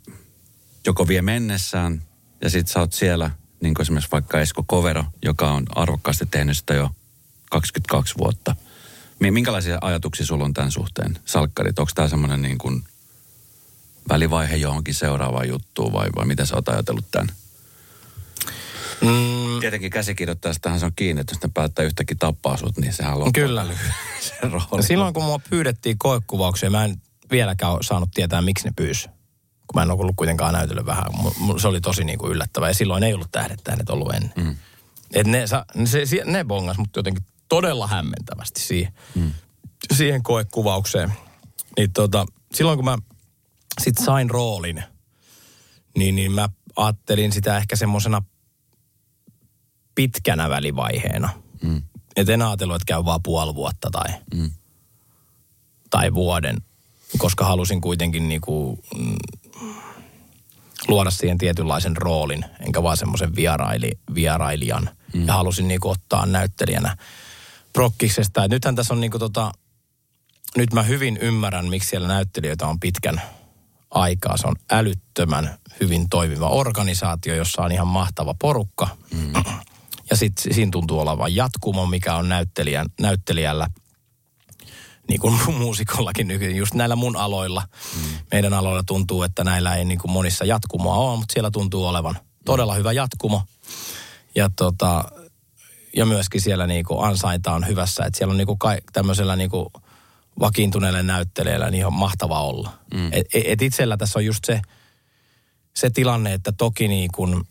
joko vie mennessään ja sit sä oot siellä, niin kuin esimerkiksi vaikka Esko Kovero, joka on arvokkaasti tehnyt sitä jo 22 vuotta. Mi- Minkälaisia ajatuksia sulla on tämän suhteen, salkkarit? Onko tämä semmoinen niin kuin välivaihe johonkin seuraavaan juttuun vai, vai miten sä oot ajatellut tämän? Mm, Tietenkin käsikirjoittajastahan se on kiinni, että jos ne päättää yhtäkkiä tappaa sut, niin sehän on Kyllä. se rooli. Silloin kun mua pyydettiin koekuvauksia, mä en vieläkään ole saanut tietää, miksi ne pyysi. Kun mä en ollut kuitenkaan näytellyt vähän. Se oli tosi niin kuin yllättävää. Ja silloin ei ollut tähdet tähdet ollut ennen. Mm. Et ne, sa, se, se, ne bongas mut jotenkin todella hämmentävästi siihen, mm. siihen koekuvaukseen. Niin tota, silloin kun mä sit sain roolin, niin, niin mä ajattelin sitä ehkä semmoisena pitkänä välivaiheena. Mm. Et en ajatellut, että käy vaan puoli vuotta tai, Mm. tai vuoden, koska halusin kuitenkin niinku, mm, luoda siihen tietynlaisen roolin, enkä vaan semmoisen vieraili, vierailijan. Mm. Ja halusin niinku ottaa näyttelijänä prokkiksesta. Et nythän tässä on niinku tota, nyt mä hyvin ymmärrän, miksi siellä näyttelijöitä on pitkän aikaa. Se on älyttömän hyvin toimiva organisaatio, jossa on ihan mahtava porukka. Mm. Ja sitten siinä tuntuu olevan jatkumo, mikä on näyttelijän, näyttelijällä, niin kuin muusikollakin nykyään, just näillä mun aloilla. Mm. Meidän aloilla tuntuu, että näillä ei niin kuin monissa jatkumoa ole, mutta siellä tuntuu olevan todella hyvä jatkumo. Ja, tota, ja myöskin siellä niin kuin ansainta on hyvässä, että siellä on niin kuin ka- tämmöisellä niin kuin vakiintuneelle näyttelijällä niin on mahtava olla. Mm. Et, et itsellä tässä on just se, se tilanne, että toki niin kun,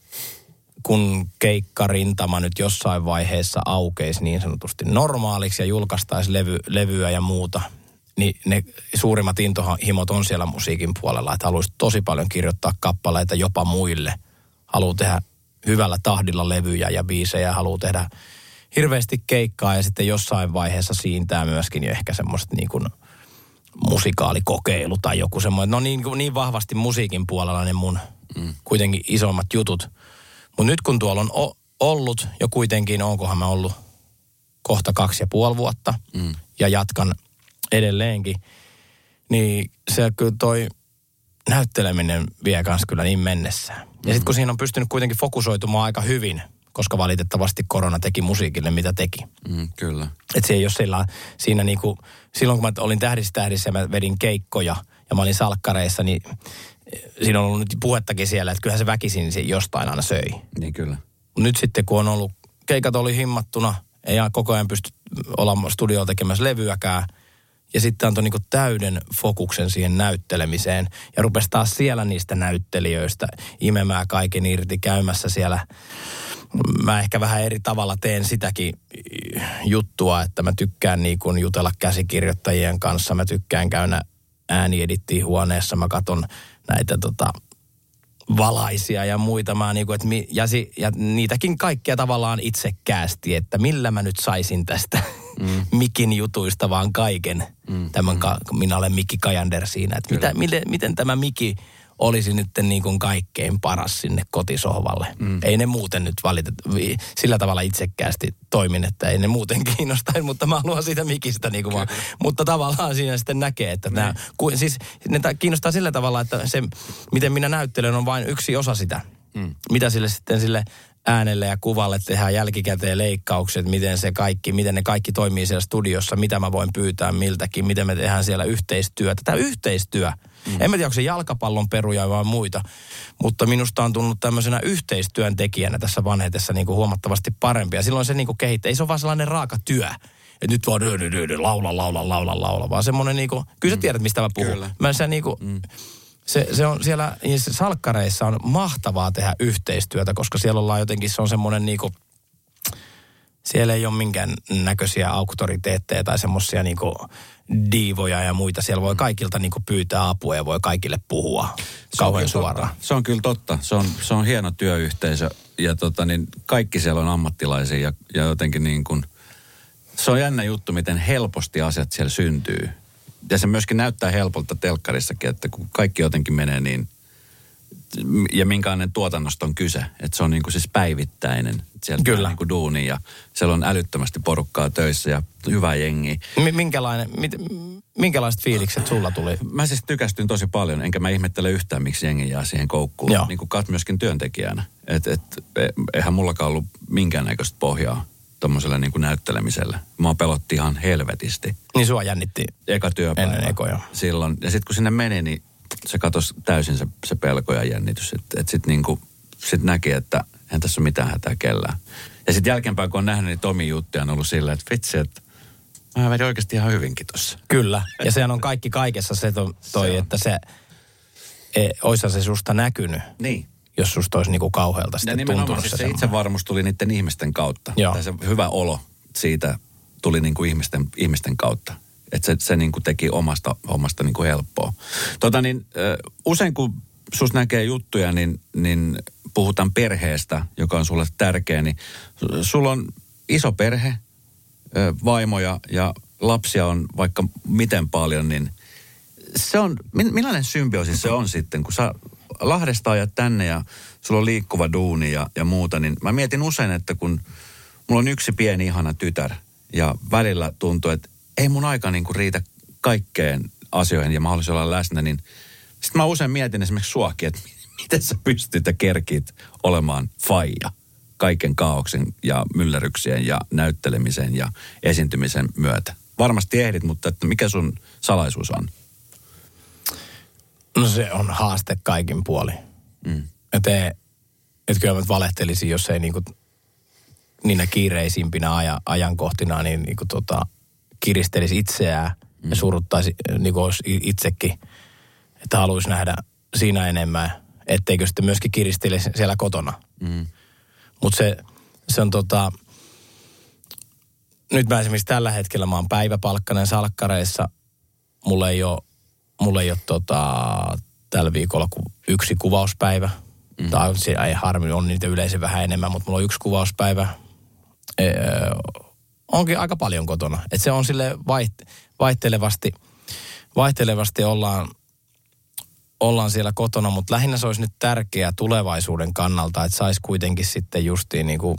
kun keikkarintama nyt jossain vaiheessa aukeisi niin sanotusti normaaliksi ja julkaistaisi levy, levyä ja muuta, niin ne suurimmat intohimot on siellä musiikin puolella, että haluaisi tosi paljon kirjoittaa kappaleita jopa muille. Haluaa tehdä hyvällä tahdilla levyjä ja biisejä, haluaa tehdä hirveästi keikkaa ja sitten jossain vaiheessa siintää myöskin jo ehkä semmoista niin kuin musikaalikokeilu tai joku semmoinen. No niin, niin vahvasti musiikin puolella ne mun mm. kuitenkin isommat jutut. Mutta nyt kun tuolla on o- ollut jo kuitenkin, onkohan mä ollut kohta kaksi ja puoli vuotta mm. ja jatkan edelleenkin, niin se kyllä toi näytteleminen vie kans kyllä niin mennessään. Ja sitten kun siinä on pystynyt kuitenkin fokusoitumaan aika hyvin, koska valitettavasti korona teki musiikille mitä teki. Mm, kyllä. Että se ei ole sillä, siinä niinku, silloin kun mä olin Tähdissä tähdissä ja mä vedin keikkoja ja mä olin salkkareissa, niin siinä on ollut nyt puhettakin siellä, että kyllähän se väkisin se jostain aina söi. Niin kyllä. Nyt sitten kun on ollut, keikat oli himmattuna, ei koko ajan pysty olla studiolla tekemässä levyäkään, ja sitten antoi niinku täyden fokuksen siihen näyttelemiseen. Ja rupesi taas siellä niistä näyttelijöistä imemään kaiken irti käymässä siellä. Mä ehkä vähän eri tavalla teen sitäkin juttua, että mä tykkään niin kuin jutella käsikirjoittajien kanssa. Mä tykkään käydä ääniedittiin huoneessa. Mä katon näitä tota, valaisia ja muita. Mä niinku, et mi, ja, si, ja niitäkin kaikkea tavallaan itsekkäästi, että millä mä nyt saisin tästä mm. mikin jutuista vaan kaiken. Mm. Tämän, ka, minä olen Mikki Kajander siinä. Että mitä, miten, miten tämä Mikki olisi nyt niin kuin kaikkein paras sinne kotisohvalle. Mm. Ei ne muuten nyt valita, sillä tavalla itsekkäästi toimin, että ei ne muuten kiinnostaisi, mutta mä haluan siitä mikistä niin kuin vaan. Mutta tavallaan siinä sitten näkee, että nämä, ku, siis ne kiinnostaa sillä tavalla, että se, miten minä näyttelen, on vain yksi osa sitä. Mm. Mitä sille sitten sille äänelle ja kuvalle tehdään jälkikäteen leikkaukset, miten se kaikki, miten ne kaikki toimii siellä studiossa, mitä mä voin pyytää miltäkin, miten me tehdään siellä yhteistyötä. Tämä yhteistyö, mm. en mä tiedä, onko se jalkapallon peruja vai muita, mutta minusta on tullut tämmöisenä yhteistyön tekijänä tässä vanhetessa niin kuin huomattavasti parempi. Ja silloin se niin kuin kehittää, ei se ole vaan sellainen raaka työ, että nyt vaan dy, dy, dy, dy, laula, laula, laula, laula, vaan semmoinen niin kuin, kyllä sä tiedät, mistä mä puhun. Kyllä. Mä se niin kuin, mm se, se on siellä niissä salkkareissa on mahtavaa tehdä yhteistyötä, koska siellä ollaan jotenkin, se on semmoinen niinku, siellä ei ole minkään näköisiä auktoriteetteja tai semmoisia niinku diivoja ja muita. Siellä voi kaikilta niinku pyytää apua ja voi kaikille puhua kauhean suoraan. Se on kyllä totta. Se on, se on hieno työyhteisö ja tota, niin kaikki siellä on ammattilaisia ja, ja jotenkin niin kuin, se on jännä juttu, miten helposti asiat siellä syntyy ja se myöskin näyttää helpolta telkkarissakin, että kun kaikki jotenkin menee niin ja minkälainen tuotannosta on kyse. Että se on niin kuin siis päivittäinen. Sieltä Kyllä. Niin kuin duuni ja siellä on älyttömästi porukkaa töissä ja hyvä jengi. M- minkälainen, mit, minkälaiset fiilikset sulla tuli? Mä siis tykästyin tosi paljon, enkä mä ihmettele yhtään, miksi jengi jää siihen koukkuun. Joo. Niin kuin kat myöskin työntekijänä. Et, et, e- eihän mullakaan ollut minkäännäköistä pohjaa tuommoiselle niin näyttelemiselle. Mä pelotti ihan helvetisti. Niin sua jännitti. Eka työpäivä. Ennen ekoja. Silloin. Ja sitten kun sinne meni, niin se katosi täysin se, se pelko ja jännitys. Että et sitten niinku, sit näki, että en tässä ole mitään hätää kellään. Ja sitten jälkeenpäin, kun on nähnyt, niin Tomi juttuja on ollut silleen, että vitsi, että mä vedin oikeasti ihan hyvinkin tossa. Kyllä. Ja sehän on kaikki kaikessa se to, toi, Se on. että se, e, oishan se susta näkynyt, Niin. jos susta olisi niinku kauhealta Ja sitten nimenomaan tuntunut siis se, se semmoinen. itsevarmuus tuli niiden ihmisten kautta. Joo. Tai se hyvä olo siitä tuli niin kuin ihmisten, ihmisten kautta. Että se, se niin kuin teki omasta, omasta niin kuin helppoa. Tota niin, usein kun sus näkee juttuja, niin, niin puhutaan perheestä, joka on sulle tärkeä. Niin su- sulla on iso perhe, vaimoja ja lapsia on vaikka miten paljon, niin se on, mi- millainen symbioosi se on sitten, kun sä Lahdesta ajat tänne ja sulla on liikkuva duuni ja, ja muuta, niin mä mietin usein, että kun mulla on yksi pieni ihana tytär ja välillä tuntuu, että ei mun aika niin kuin riitä kaikkeen asioihin ja haluaisin olla läsnä, niin sitten mä usein mietin esimerkiksi suakin, että miten sä pystyt ja kerkit olemaan faija kaiken kaauksen ja myllerryksien ja näyttelemisen ja esiintymisen myötä. Varmasti ehdit, mutta että mikä sun salaisuus on? No se on haaste kaikin puoli. Mm. Että et kyllä mä valehtelisin, jos ei niinku niinä kiireisimpinä aja, ajankohtina niin niinku tota, kiristelisi itseään mm. ja suruttaisi niinku olisi i- itsekin, että haluaisi nähdä siinä enemmän, etteikö sitten myöskin kiristelisi siellä kotona. Mm. Mutta se, se on tota, nyt mä esimerkiksi tällä hetkellä mä oon päiväpalkkainen salkkareissa. Mulla ei ole, mulla ei ole tota, tällä viikolla yksi kuvauspäivä. Mm. Tai se ei harmi, on niitä yleensä vähän enemmän, mutta mulla on yksi kuvauspäivä. Öö, onkin aika paljon kotona. Et se on sille vaiht, vaihtelevasti, vaihtelevasti ollaan, ollaan siellä kotona, mutta lähinnä se olisi nyt tärkeää tulevaisuuden kannalta, että saisi kuitenkin sitten justiin niin kuin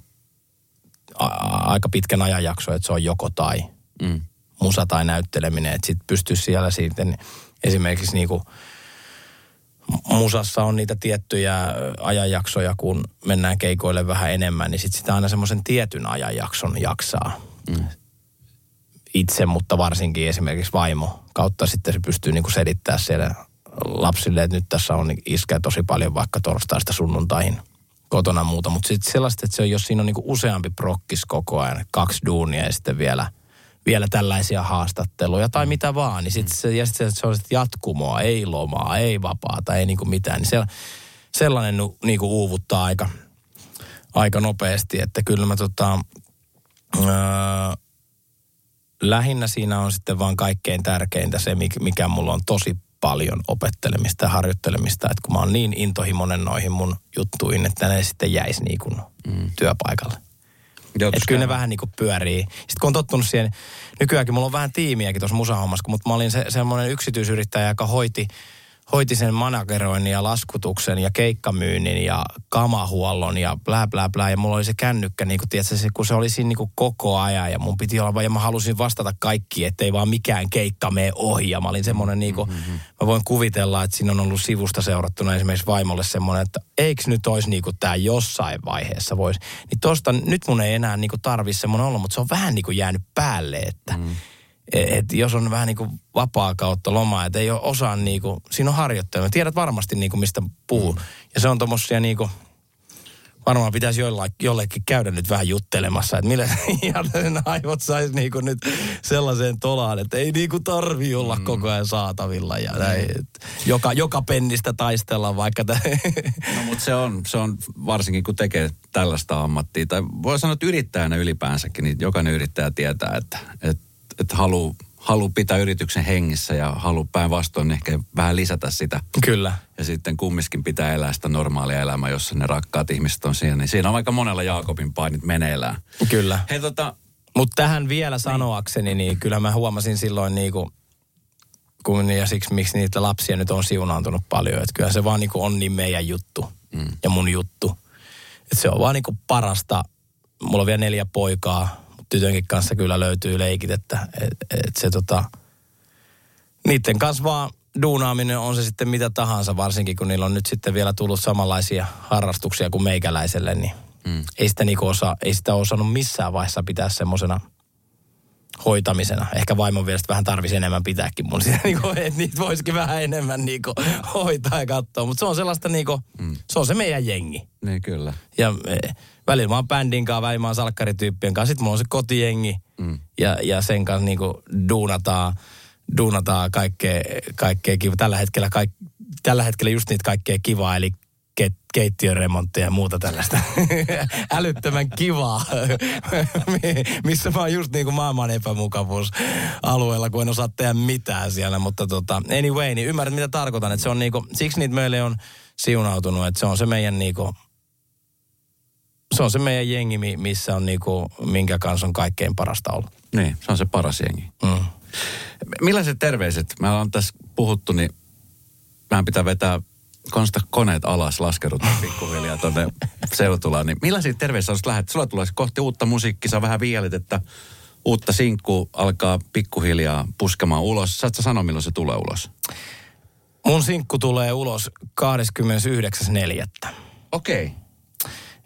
a- aika pitkän ajanjakso, että se on joko tai Mm. musa tai näytteleminen, että sitten pystyisi siellä sitten esimerkiksi niin kuin musassa on niitä tiettyjä ajanjaksoja, kun mennään keikoille vähän enemmän, niin sitten sitä aina semmoisen tietyn ajanjakson jaksaa. Itse, mutta varsinkin esimerkiksi vaimo kautta sitten se pystyy niin kuin selittämään siellä lapsille, että nyt tässä on iskä tosi paljon vaikka torstaista sunnuntaihin kotona muuta. Mutta sitten sellaista, että se on, jos siinä on niin kuin useampi prokkis koko ajan, kaksi duunia ja sitten vielä, vielä tällaisia haastatteluja tai mitä vaan, niin sitten se, ja sit se, se on sit jatkumoa, ei lomaa, ei vapaata, ei niin kuin mitään. Niin se, sellainen niin kuin uuvuttaa aika, aika nopeasti, että kyllä mä tota, öö, lähinnä siinä on sitten vaan kaikkein tärkeintä se, mikä, mikä mulla on tosi paljon opettelemista ja harjoittelemista, että kun mä oon niin intohimoinen noihin mun juttuihin, että ne sitten jäisi niin kuin mm. työpaikalle. Että kyllä ne vähän niin kuin pyörii. Sitten kun on tottunut siihen, nykyäänkin mulla on vähän tiimiäkin tuossa musahommassa, mutta mä olin se, semmoinen yksityisyrittäjä, joka hoiti, hoiti sen manageroinnin ja laskutuksen ja keikkamyynnin ja kamahuollon ja blä blä blä. Ja mulla oli se kännykkä, niin kuin, tiedätkö, se, kun se oli siinä niin kuin koko ajan ja mun piti olla, ja mä halusin vastata kaikki, ettei vaan mikään keikka mene ohi. Ja mä olin semmoinen, niin kuin, mä voin kuvitella, että siinä on ollut sivusta seurattuna esimerkiksi vaimolle semmoinen, että eikö nyt olisi niin kuin tämä jossain vaiheessa voisi. Niin tosta nyt mun ei enää niin kuin tarvi semmoinen olla, mutta se on vähän niin kuin jäänyt päälle, että mm. Et jos on vähän niin kuin vapaa kautta lomaa, että ei ole osaa niin kuin, siinä on harjoittelua. Tiedät varmasti niin kuin mistä puhun. Mm. Ja se on tommosia niin kuin, varmaan pitäisi jollain, jollekin käydä nyt vähän juttelemassa, että millä sen aivot saisi niinku nyt sellaiseen tolaan, että ei niinku tarvi olla mm. koko ajan saatavilla ja näin. Et Joka, joka pennistä taistella vaikka. Tä, No, mutta se on, se on varsinkin kun tekee tällaista ammattia, tai voi sanoa, että yrittäjänä ylipäänsäkin, niin jokainen yrittäjä tietää, että, että, että haluaa halu pitää yrityksen hengissä ja haluaa päinvastoin ehkä vähän lisätä sitä. Kyllä. Ja sitten kumminkin pitää elää sitä normaalia elämää, jossa ne rakkaat ihmiset on siinä. Niin siinä on aika monella Jaakobin painit meneillään. Kyllä. Hei tota, Mutta tähän vielä sanoakseni, niin kyllä mä huomasin silloin niinku, kun, ja siksi miksi niitä lapsia nyt on siunaantunut paljon. Että kyllä se vaan niin kuin on niin meidän juttu mm. ja mun juttu. Että se on vaan niin kuin parasta. Mulla on vielä neljä poikaa, tytönkin kanssa kyllä löytyy leikit, että et, et se tota, niiden kanssa vaan duunaaminen on se sitten mitä tahansa, varsinkin kun niillä on nyt sitten vielä tullut samanlaisia harrastuksia kuin meikäläiselle, niin mm. ei, sitä niinku osaa, ei sitä osannut missään vaiheessa pitää semmoisena hoitamisena. Ehkä vaimon mielestä vähän tarvisi enemmän pitääkin mun sitä, niinku, että niitä voisikin vähän enemmän niinku, hoitaa ja katsoa. Mutta se on sellaista, niinku, mm. se on se meidän jengi. Niin kyllä. Ja e, välillä mä oon bändin kanssa, välillä mä oon salkkarityyppien kanssa. Sitten mulla on se kotijengi mm. ja, ja sen kanssa niinku duunataan duunataan kaikkea, kaikkea kiva. Tällä hetkellä, kaik, tällä hetkellä just niitä kaikkea kivaa, eli ke, keittiöremonttia ja muuta tällaista älyttömän kivaa, missä mä oon just niin kuin maailman epämukavuusalueella, kun en osaa tehdä mitään siellä. Mutta tota, anyway, niin ymmärrät mitä tarkoitan. Että se on niinku, siksi niitä meille on siunautunut, että se on se meidän niinku, se on se meidän jengi, missä on niinku, minkä kanssa on kaikkein parasta olla. Niin, se on se paras jengi. Mm. Millaiset terveiset? Me ollaan tässä puhuttu, niin mehän pitää vetää konsta koneet alas, laskeuduttaa pikkuhiljaa tuonne seutulaan. Niin millaisia terveisiä olisi lähet? Sulla tulee kohti uutta musiikkia, saa vähän vielit, että uutta sinkku alkaa pikkuhiljaa puskemaan ulos. Saat sä sanoa, milloin se tulee ulos? Mun sinkku tulee ulos 29.4. Okei. Okay.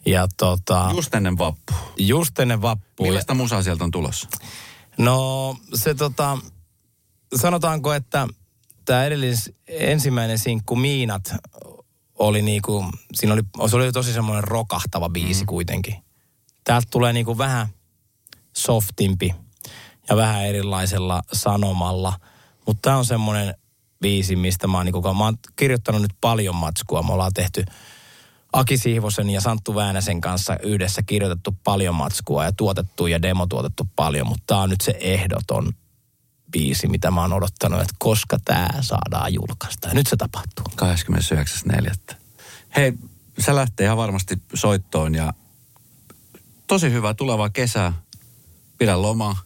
Ja tota... Just ennen vappu. Just ennen vappu. Millaista musaa sieltä on tulossa? No se tota, sanotaanko, että tämä edellis, ensimmäinen sinkku Miinat oli niinku, siinä oli, se oli tosi semmoinen rokahtava biisi mm. kuitenkin. Täältä tulee niinku vähän softimpi ja vähän erilaisella sanomalla. Mutta tämä on semmoinen biisi, mistä mä oon, niinku, mä oon kirjoittanut nyt paljon matskua. Me ollaan tehty Aki Sihvosen ja Santtu Väänäsen kanssa yhdessä kirjoitettu paljon matskua ja tuotettu ja demotuotettu paljon, mutta tämä on nyt se ehdoton biisi, mitä mä oon odottanut, että koska tämä saadaan julkaista. Ja nyt se tapahtuu. 29.4. Hei, se lähtee ihan varmasti soittoon ja tosi hyvää tulevaa kesää. Pidä lomaa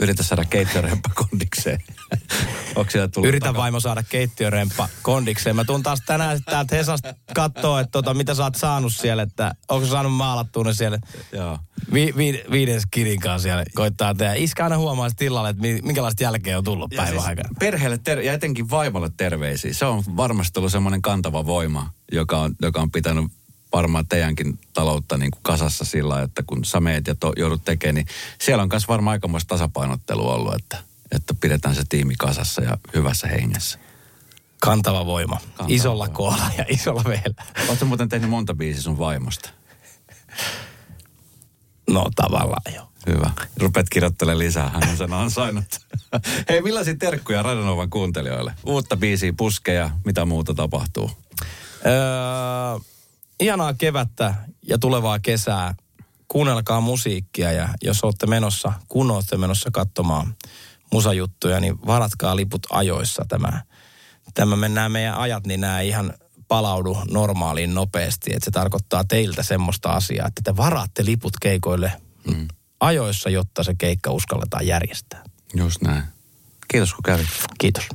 yritä saada keittiöremppa kondikseen. Yritä taka? vaimo saada keittiöremppa kondikseen. Mä tuun taas tänään täältä Hesasta katsoa, että tota, mitä sä oot saanut siellä, että onko saanut maalattua ne siellä Joo. Vi, vi, viides kanssa siellä koittaa tehdä. Iskä aina huomaa tilalle, että minkälaista jälkeä on tullut päivän siis aikana. Perheelle ter- ja etenkin vaimolle terveisiä. Se on varmasti ollut semmoinen kantava voima, joka on, joka on pitänyt varmaan teidänkin taloutta niin kuin kasassa sillä, että kun sä meet ja to, joudut tekemään, niin siellä on myös varmaan aikamoista tasapainottelu ollut, että, että pidetään se tiimi kasassa ja hyvässä hengessä. Kantava voima. Kantava isolla voima. koolla ja isolla veellä. Oletko muuten tehnyt monta biisiä sun vaimosta? No tavallaan jo. Hyvä. Rupet kirjoittelemaan lisää, hän on sen ansainnut. Hei, millaisia terkkuja Radanovan kuuntelijoille? Uutta biisiä, puskeja, mitä muuta tapahtuu? Öö, ihanaa kevättä ja tulevaa kesää. Kuunnelkaa musiikkia ja jos olette menossa, kun olette menossa katsomaan musajuttuja, niin varatkaa liput ajoissa. Tämä, tämä mennään meidän ajat, niin nämä ihan palaudu normaaliin nopeasti. Että se tarkoittaa teiltä semmoista asiaa, että te varaatte liput keikoille mm. ajoissa, jotta se keikka uskalletaan järjestää. Just näin. Kiitos kun kävit. Kiitos.